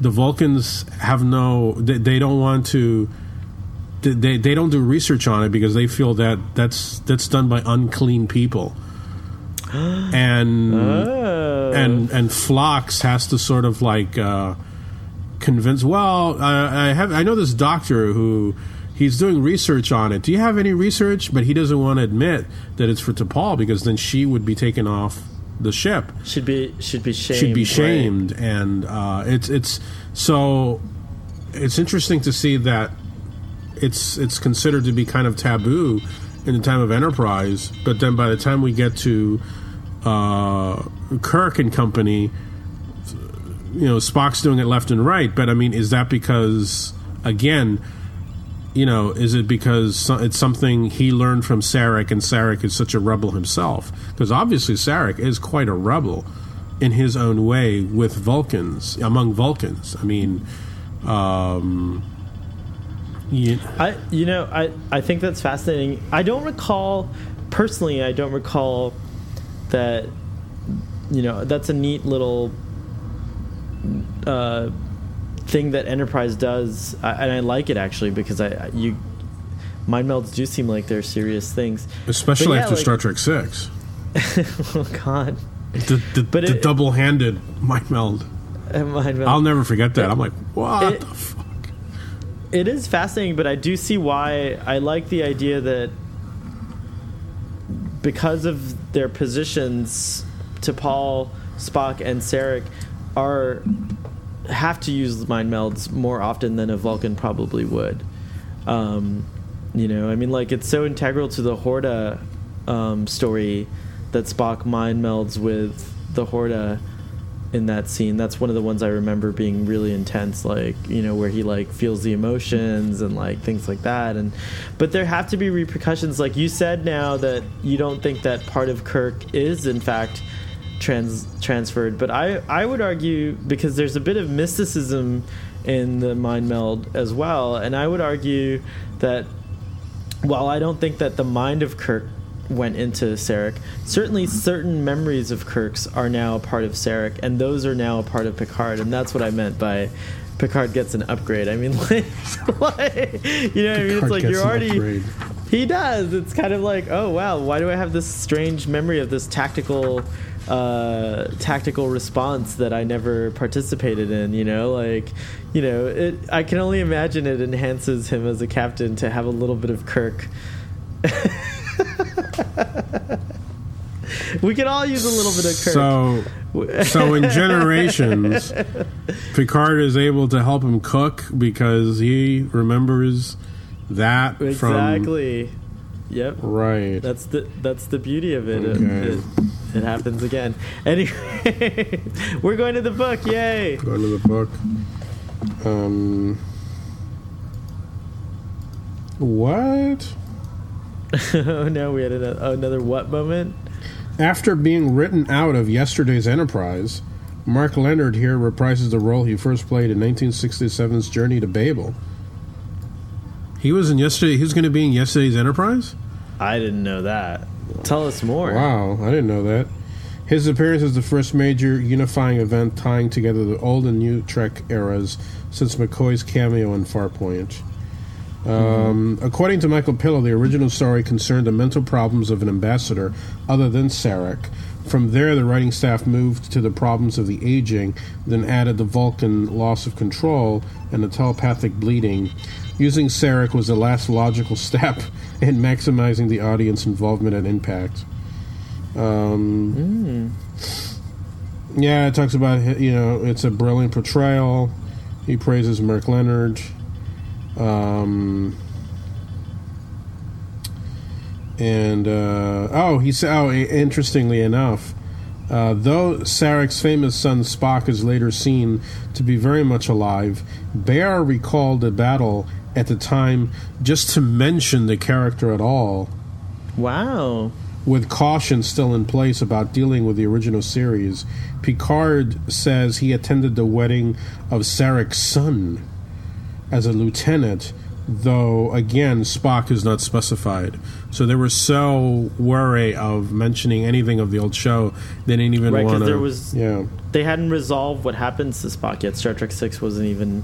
The Vulcans have no. They, they don't want to. They, they they don't do research on it because they feel that that's that's done by unclean people. <gasps> and Oh. And and Phlox has to sort of like uh, convince. Well, I, I have I know this doctor who he's doing research on it. Do you have any research? But he doesn't want to admit that it's for T'Pol because then she would be taken off the ship. should be should be shamed. Should be right? shamed, and uh, it's it's so it's interesting to see that it's it's considered to be kind of taboo in the time of Enterprise, but then by the time we get to uh, Kirk and company, you know, Spock's doing it left and right. But I mean, is that because again? You know, is it because it's something he learned from Sarek, and Sarek is such a rebel himself? Because obviously Sarek is quite a rebel in his own way with Vulcans, among Vulcans. I mean, um, you, I you know I I think that's fascinating. I don't recall personally. I don't recall that you know that's a neat little uh, thing that Enterprise does, I, and I like it actually because I you mind melds do seem like they're serious things. especially yeah, after like- Star Trek Six, <laughs> oh God, the, the, But the it- double-handed mind meld. <laughs> mind meld. I'll never forget that. I'm like, what it- the fuck? it is fascinating, but I do see why I like the idea that because of their positions, T'Pol, Spock, and Sarek are have to use mind melds more often than a Vulcan probably would. Um, you know, I mean, like it's so integral to the Horta um, story that Spock mind melds with the Horta in that scene. That's one of the ones I remember being really intense, like you know, where he like feels the emotions and like things like that. And but there have to be repercussions, like you said now that you don't think that part of Kirk is in fact trans transferred. But I I would argue because there's a bit of mysticism in the mind meld as well, and I would argue that while I don't think that the mind of Kirk went into Sarek, certainly certain memories of Kirk's are now a part of Sarek, and those are now a part of Picard, and that's what I meant by Picard gets an upgrade. I mean, <laughs> like, like you know, what I mean, it's like you're already. He does. It's kind of like, oh wow, why do I have this strange memory of this tactical, uh, tactical response that I never participated in? You know, like, you know, it. I can only imagine it enhances him as a captain to have a little bit of Kirk. <laughs> we could all use a little bit of Kirk. So, so in <laughs> generations, Picard is able to help him cook because he remembers that from exactly. Yep. right. That's the that's the beauty of it. It- Okay. It, it happens again. Anyway, <laughs> we're going to the book. Yay! Going to the book. Um, what? <laughs> oh no, we had another, another what moment? After being written out of yesterday's Enterprise, Mark Lenard here reprises the role he first played in 1967's Journey to Babel. He was in yesterday. He was going to be in yesterday's Enterprise. I didn't know that. Tell us more. Wow, I didn't know that. His appearance is the first major unifying event tying together the old and new Trek eras since McCoy's cameo in Farpoint. Um, According to Michael Piller, the original story concerned the mental problems of an ambassador other than Sarek. From there, the writing staff moved to the problems of the aging, then added the Vulcan loss of control and the telepathic bleeding. Using Sarek was the last logical <laughs> step in maximizing the audience involvement and impact. Um, Yeah, it talks about you know it's a brilliant portrayal. He praises Mark Lenard. Um, and uh, oh, he said. Oh, interestingly enough, uh, though Sarek's famous son Spock is later seen to be very much alive, Behr recalled a battle at the time just to mention the character at all Wow. with caution still in place about dealing with the original series. Picard says he attended the wedding of Sarek's son as a lieutenant, though again Spock is not specified. So they were so wary of mentioning anything of the old show they didn't even Right, want to. there was- yeah, They hadn't resolved what happens to Spock yet. Star Trek Six wasn't even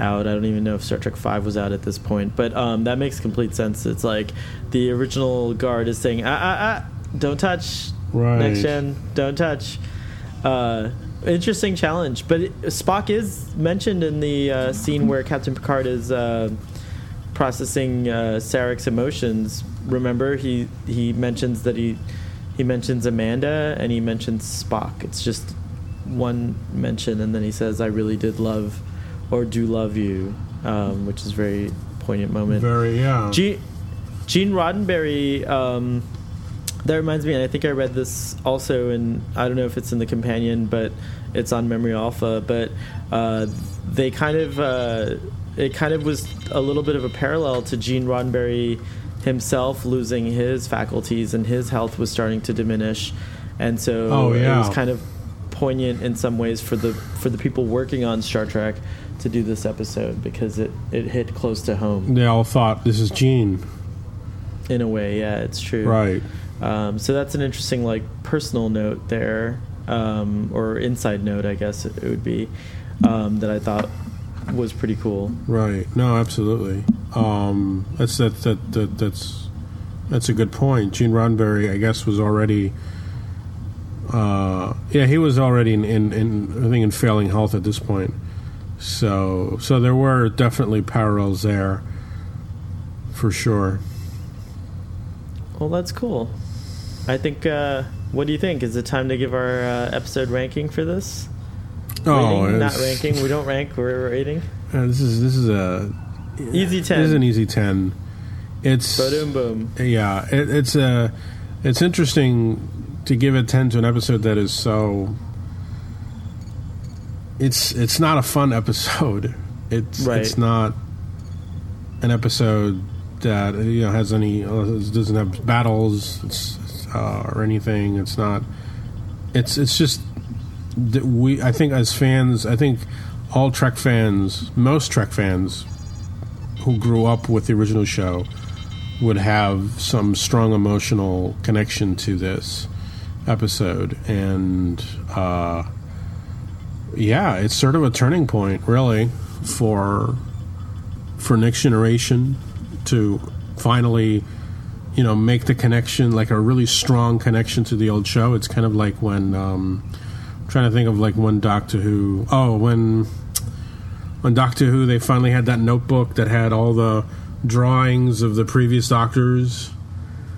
out. I don't even know if Star Trek Five was out at this point. But um, that makes complete sense. It's like the original guard is saying, "Ah, ah, ah, don't touch." Right. Next gen, don't touch. Uh, interesting challenge, but it, Spock is mentioned in the uh, scene where Captain Picard is uh, processing uh, Sarek's emotions. Remember, he he mentions that he he mentions Amanda and he mentions Spock. It's just one mention, and then he says, "I really did love, or do love you," um, which is a very poignant moment. very yeah. Gene, Gene Roddenberry. Um, that reminds me, and I think I read this also in. I don't know if it's in the companion, but it's on Memory Alpha. But uh, they kind of uh, it kind of was a little bit of a parallel to Gene Roddenberry himself losing his faculties and his health was starting to diminish, and so Oh, it was kind of poignant in some ways for the for the people working on Star Trek to do this episode because it it hit close to home they all thought this is Gene, in a way. Yeah, it's true. right? Um, so that's an interesting, like, personal note there, um, or inside note, I guess it would be, um, that I thought was pretty cool. Right. No, absolutely. Um, that's that, that that that's that's a good point. Gene Roddenberry, I guess, was already. Uh, yeah, he was already in, in, in I think in failing health at this point. So so there were definitely parallels there, for sure. Well, that's cool. I think. Uh, what do you think? Is it time to give our uh, episode ranking for this? rating, not Oh, ranking. We don't rank. We're rating. Uh, this is this is a Easy ten. This is an easy ten. It's Boom, boom. yeah. It, it's a it's interesting to give a ten to an episode that is so. It's it's not a fun episode. <laughs> It's Right. it's not an episode that you know has any uh, doesn't have battles it's, uh, or anything. It's not. It's it's just that we. I think as fans, I think all Trek fans, most Trek fans who grew up with the original show would have some strong emotional connection to this episode and uh, yeah it's sort of a turning point really for for next generation to finally you know make the connection like a really strong connection to the old show it's kind of like when um, I'm trying to think of like when doctor who oh when on Doctor Who, they finally had that notebook that had all the drawings of the previous doctors.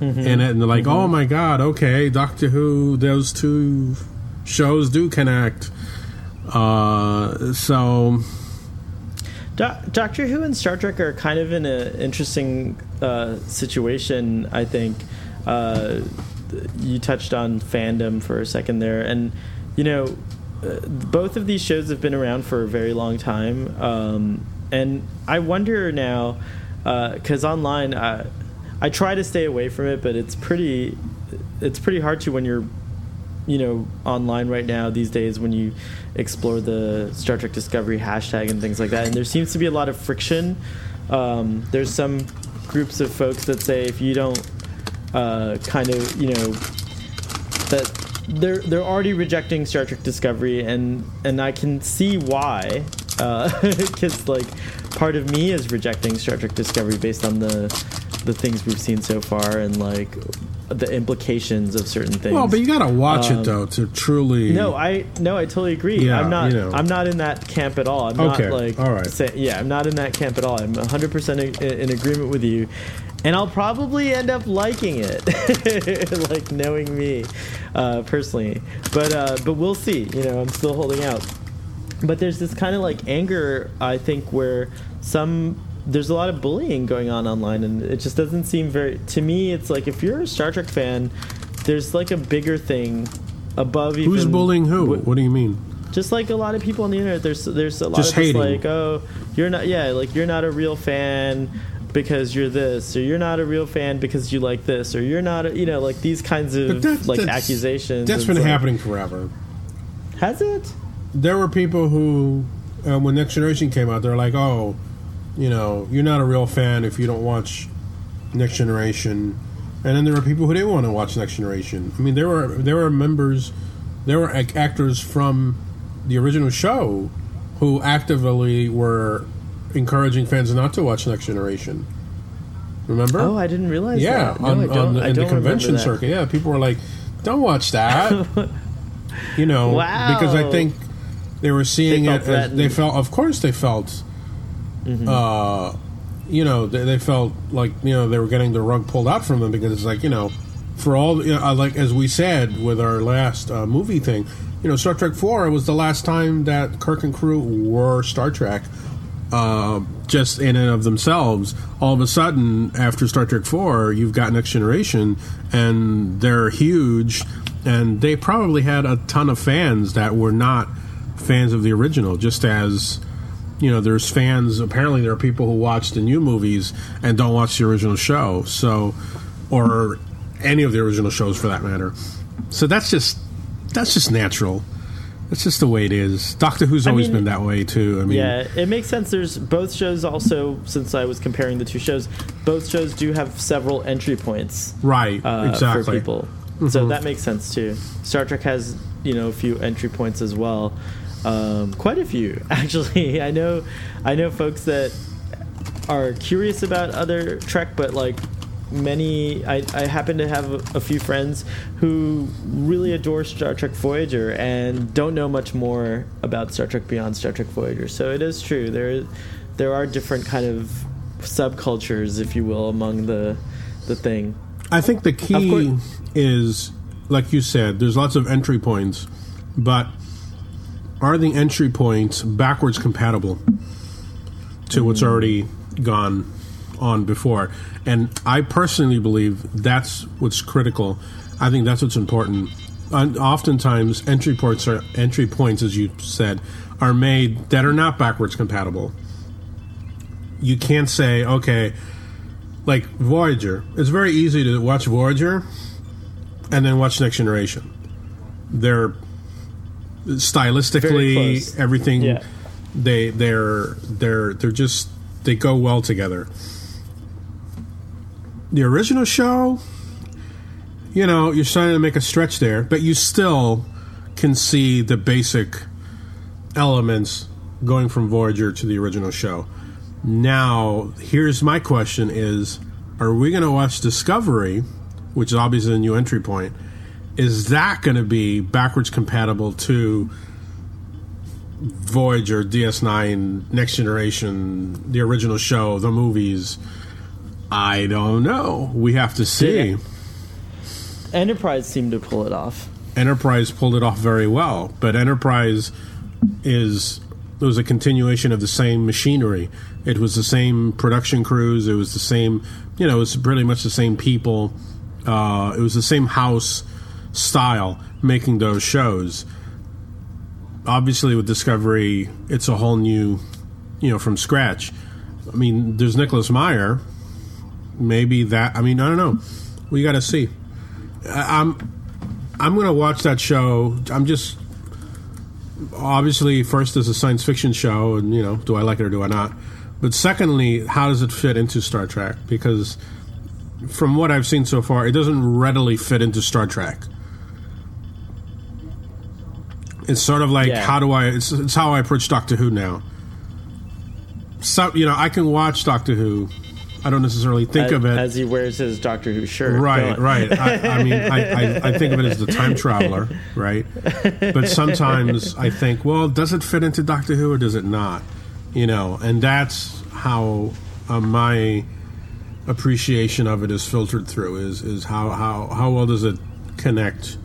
and, and they're like, "Oh my god, okay, Doctor Who, those two shows do connect." Uh, so Do- Doctor Who and Star Trek are kind of in an interesting uh, situation, I think. Uh, you touched on fandom for a second there, and you know, uh, both of these shows have been around for a very long time, um, and I wonder now because online, uh, I try to stay away from it, but it's pretty, it's pretty hard to when you're you know online right now these days when you explore the Star Trek Discovery hashtag and things like that, and there seems to be a lot of friction. Um, there's some groups of folks that say if you don't uh, kind of you know that they're they're already rejecting Star Trek Discovery, and and I can see why, <laughs> because like part of me is rejecting Star Trek Discovery based on the the things we've seen so far and like the implications of certain things. well, but you got to watch Um, it though to truly. No, I no, I totally agree. Yeah, I'm not. you know. I'm not in that camp at all. I'm Okay, not like. all right. Say, yeah, I'm not in that camp at all. I'm 100 percent in agreement with you, and I'll probably end up liking it, <laughs> like knowing me, uh, personally. But uh, but we'll see. You know, I'm still holding out. But there's this kind of like anger, I think, where some there's a lot of bullying going on online, and it just doesn't seem very. To me, it's like if you're a Star Trek fan, there's like a bigger thing above even. Who's bullying who? what- What do you mean? just like a lot of people on the internet there's there's a lot Just of hating. like oh you're not yeah like you're not a real fan because you're this or you're not a real fan because you like this or you're not a, you know like these kinds of like that's- accusations That's been like- happening forever. has it There were people who, uh, when Next Generation came out, they're like, "Oh, you know, you're not a real fan if you don't watch Next Generation." And then there were people who didn't want to watch Next Generation. I mean, there were there were members, there were ac- actors from the original show who actively were encouraging fans not to watch Next Generation. Remember? oh i didn't realize yeah, that. No, on, I on the, the convention circuit. Yeah, people were like, "Don't watch that." <laughs> you know, Wow. because I think they were seeing They it. As, they felt, of course, they felt. Mm-hmm. Uh, you know, they, they felt like you know they were getting the rug pulled out from them because it's like you know, for all you know, like as we said with our last uh, movie thing, you know, Star Trek Four was the last time that Kirk and crew were Star Trek uh, just in and of themselves. All of a sudden, after Star Trek Four, you've got Next Generation, and they're huge, and they probably had a ton of fans that were not fans of the original. Just as you know, there's fans. Apparently, there are people who watch the new movies and don't watch the original show. So, or any of the original shows for that matter. So that's just that's just natural. That's just the way it is. Doctor Who's I always mean- been that way too. I mean, yeah, it makes sense. There's both shows also, since I was comparing the two shows, both shows do have several entry points right, uh, exactly. Mm-hmm. for people. So that makes sense too. Star Trek has you know a few entry points as well, um, quite a few <laughs> actually. I know, I know folks that are curious about other Trek, but like many, I, I happen to have a, a few friends who really adore Star Trek Voyager and don't know much more about Star Trek beyond Star Trek Voyager. So it is true there there are different kind of subcultures, if you will, among the the thing. I think the key is, like you said, there's lots of entry points, but are the entry points backwards compatible to what's already gone on before? And I personally believe that's what's critical. I think that's what's important. And oftentimes, entry points are entry points, as you said, are made that are not backwards compatible. You can't say, okay, like Voyager. It's very easy to watch Voyager and then watch Next Generation. They're stylistically everything. Yeah. They they're they're they're just they go well together. The original show, you know, you're starting to make a stretch there, but you still can see the basic elements going from Voyager to the original show. Now, here's my question is are we going to watch Discovery, which is obviously a new entry point? Is that going to be backwards compatible to Voyager, DS9, Next Generation, the original show, the movies? I don't know. We have to see. Did Enterprise seemed to pull it off. Enterprise pulled it off very well, but Enterprise is it was a continuation of the same machinery. It was the same production crews. It was the same, you know, it was pretty much the same people. Uh, it was the same house style making those shows. Obviously, with Discovery, it's a whole new, you know, from scratch. I mean, there's Nicholas Meyer. Maybe that. I mean, I don't know. We got to see. I'm I'm to watch that show. I'm just obviously first as a science fiction show, and you know, do I like it or do I not? But secondly, how does it fit into Star Trek? Because from what I've seen so far, it doesn't readily fit into Star Trek. It's sort of like Yeah. how do I? It's, it's how I approach Doctor Who now. So you know, I can watch Doctor Who. I don't necessarily think as, of it as he wears his Doctor Who shirt. Right, right. I, I <laughs> mean, I, I, I think of it as the time traveler, right? But sometimes I think, well, does it fit into Doctor Who or does it not? You know, and that's how uh, my appreciation of it is filtered through. Is is how how how well does it connect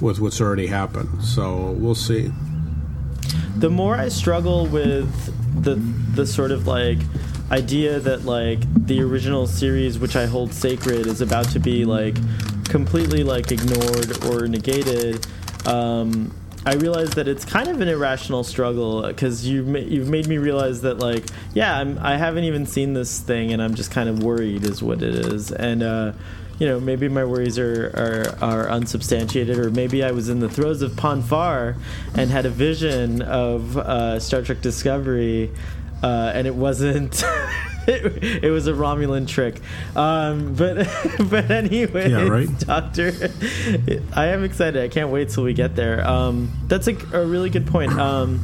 with what's already happened? So we'll see. the more I struggle with the the sort of like idea that like the original series which I hold sacred is about to be like completely like ignored or negated um I realize that it's kind of an irrational struggle because you ma- you've made me realize that like yeah I'm, I haven't even seen this thing and I'm just kind of worried is what it is and uh, you know maybe my worries are, are are unsubstantiated or maybe I was in the throes of Pon farr and had a vision of uh, Star Trek Discovery uh, and it wasn't <laughs> it, it was a Romulan trick um, but <laughs> but anyway Yeah, right. Doctor. I am excited. I can't wait till we get there. Um, that's a, a really good point. Um,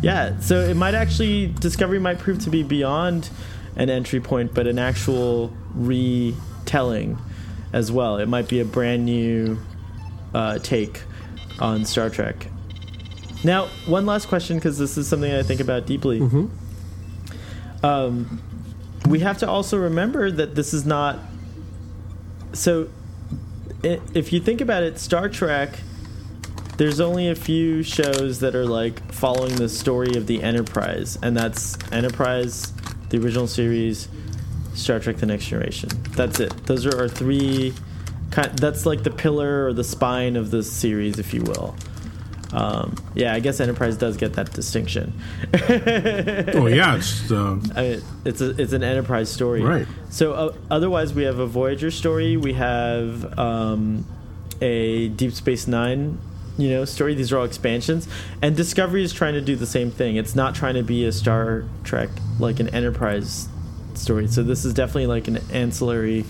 yeah, so it might actually Discovery might prove to be beyond an entry point, but an actual retelling as well. It might be a brand new uh, take on Star Trek. Now, one last question because this is something I think about deeply. Um, we have to also remember that this is not so if you think about it star trek there's only a few shows that are like following the story of the enterprise and that's enterprise the original series star trek the next generation that's it those are our three ki- that's like the pillar or the spine of the series if you will um, yeah i guess enterprise does get that distinction Oh yeah, it's uh, <laughs> I mean, it's a it's an enterprise story, Right. So uh, otherwise, we have a Voyager story. We have um, a Deep Space Nine, you know, story. These are all expansions, and Discovery is trying to do the same thing. It's not trying to be a Star Trek like an Enterprise story. So this is definitely like an ancillary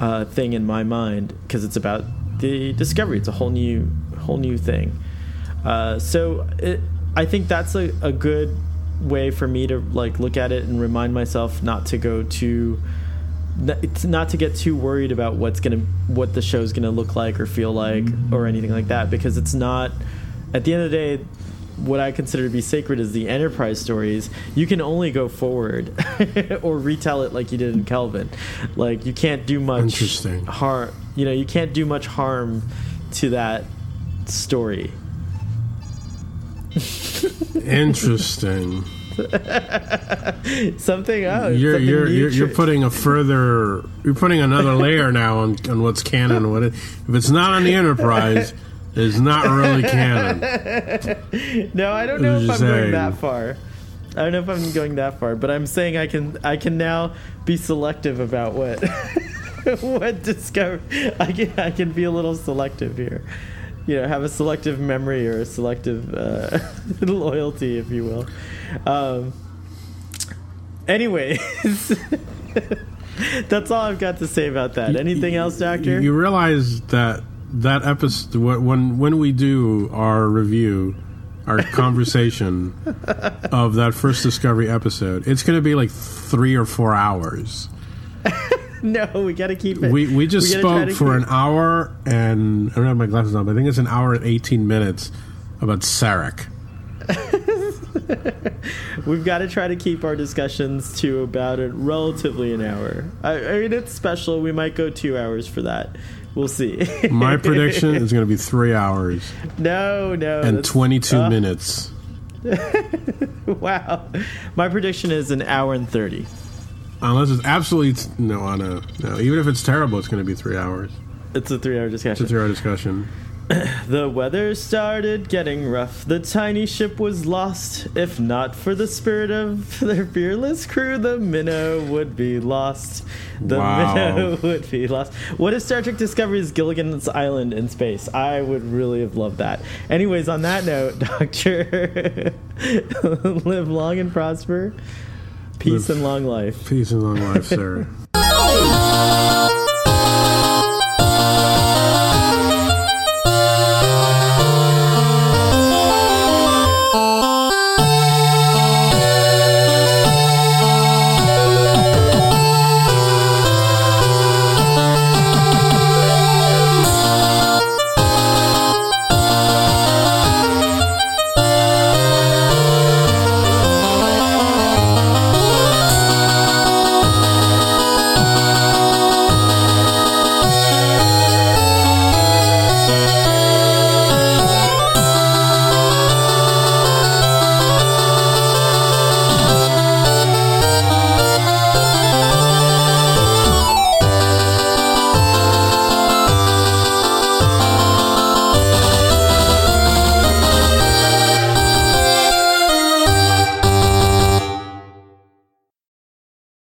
uh, thing in my mind because it's about the Discovery. It's a whole new whole new thing. Uh, so it, I think that's a, a good way for me to like look at it and remind myself not to go too it's not to get too worried about what's gonna what the show's gonna look like or feel like or anything like that because it's not at the end of the day what I consider to be sacred is the enterprise stories. You can only go forward <laughs> or retell it like you did in Kelvin. Like you can't do much Interesting. harm. You know, you can't do much harm to that story. interesting. <laughs> Something else. you're something you're you're, you're putting a further you're putting another layer now on, on what's canon what it, if it's not on the enterprise <laughs> it's not really canon <laughs> No, I don't know if I'm Just going that far. I don't know if I'm going that far, but I'm saying I can I can now be selective about what <laughs> what discover. I can I can be a little selective here. You know, have a selective memory or a selective uh, <laughs> loyalty, if you will. Um, anyways, that's all I've got to say about that. Anything else, Doctor? you realize that that episode when when we do our review our <laughs> conversation of that first discovery episode it's going to be like three or four hours <laughs> no, we got to keep it. we we just gotta spoke for an hour and i don't have my glasses on but i think it's an hour and 18 minutes about sarek <laughs> We've got to try to keep our discussions to about a relatively an hour. I, I mean, it's special. We might go two hours for that. We'll see. <laughs> My prediction is going to be three hours no, no. and 22 uh, minutes. <laughs> Wow. My prediction is an hour and 30. Unless it's absolutely t- no, on a no. Even if it's terrible, it's going to be three hours. It's a three hour It's discussion. a three-hour discussion. <clears throat> The weather started getting rough. The tiny ship was lost. If not for the spirit of <laughs> their fearless crew, the minnow would be lost. The Wow. minnow <laughs> would be lost. What if Star Trek Discovery's Gilligan's Island in space? I would really have loved that. Anyways, on that note, <laughs> Doctor, live long and prosper. Peace Live- and long life. Peace and long life, sir.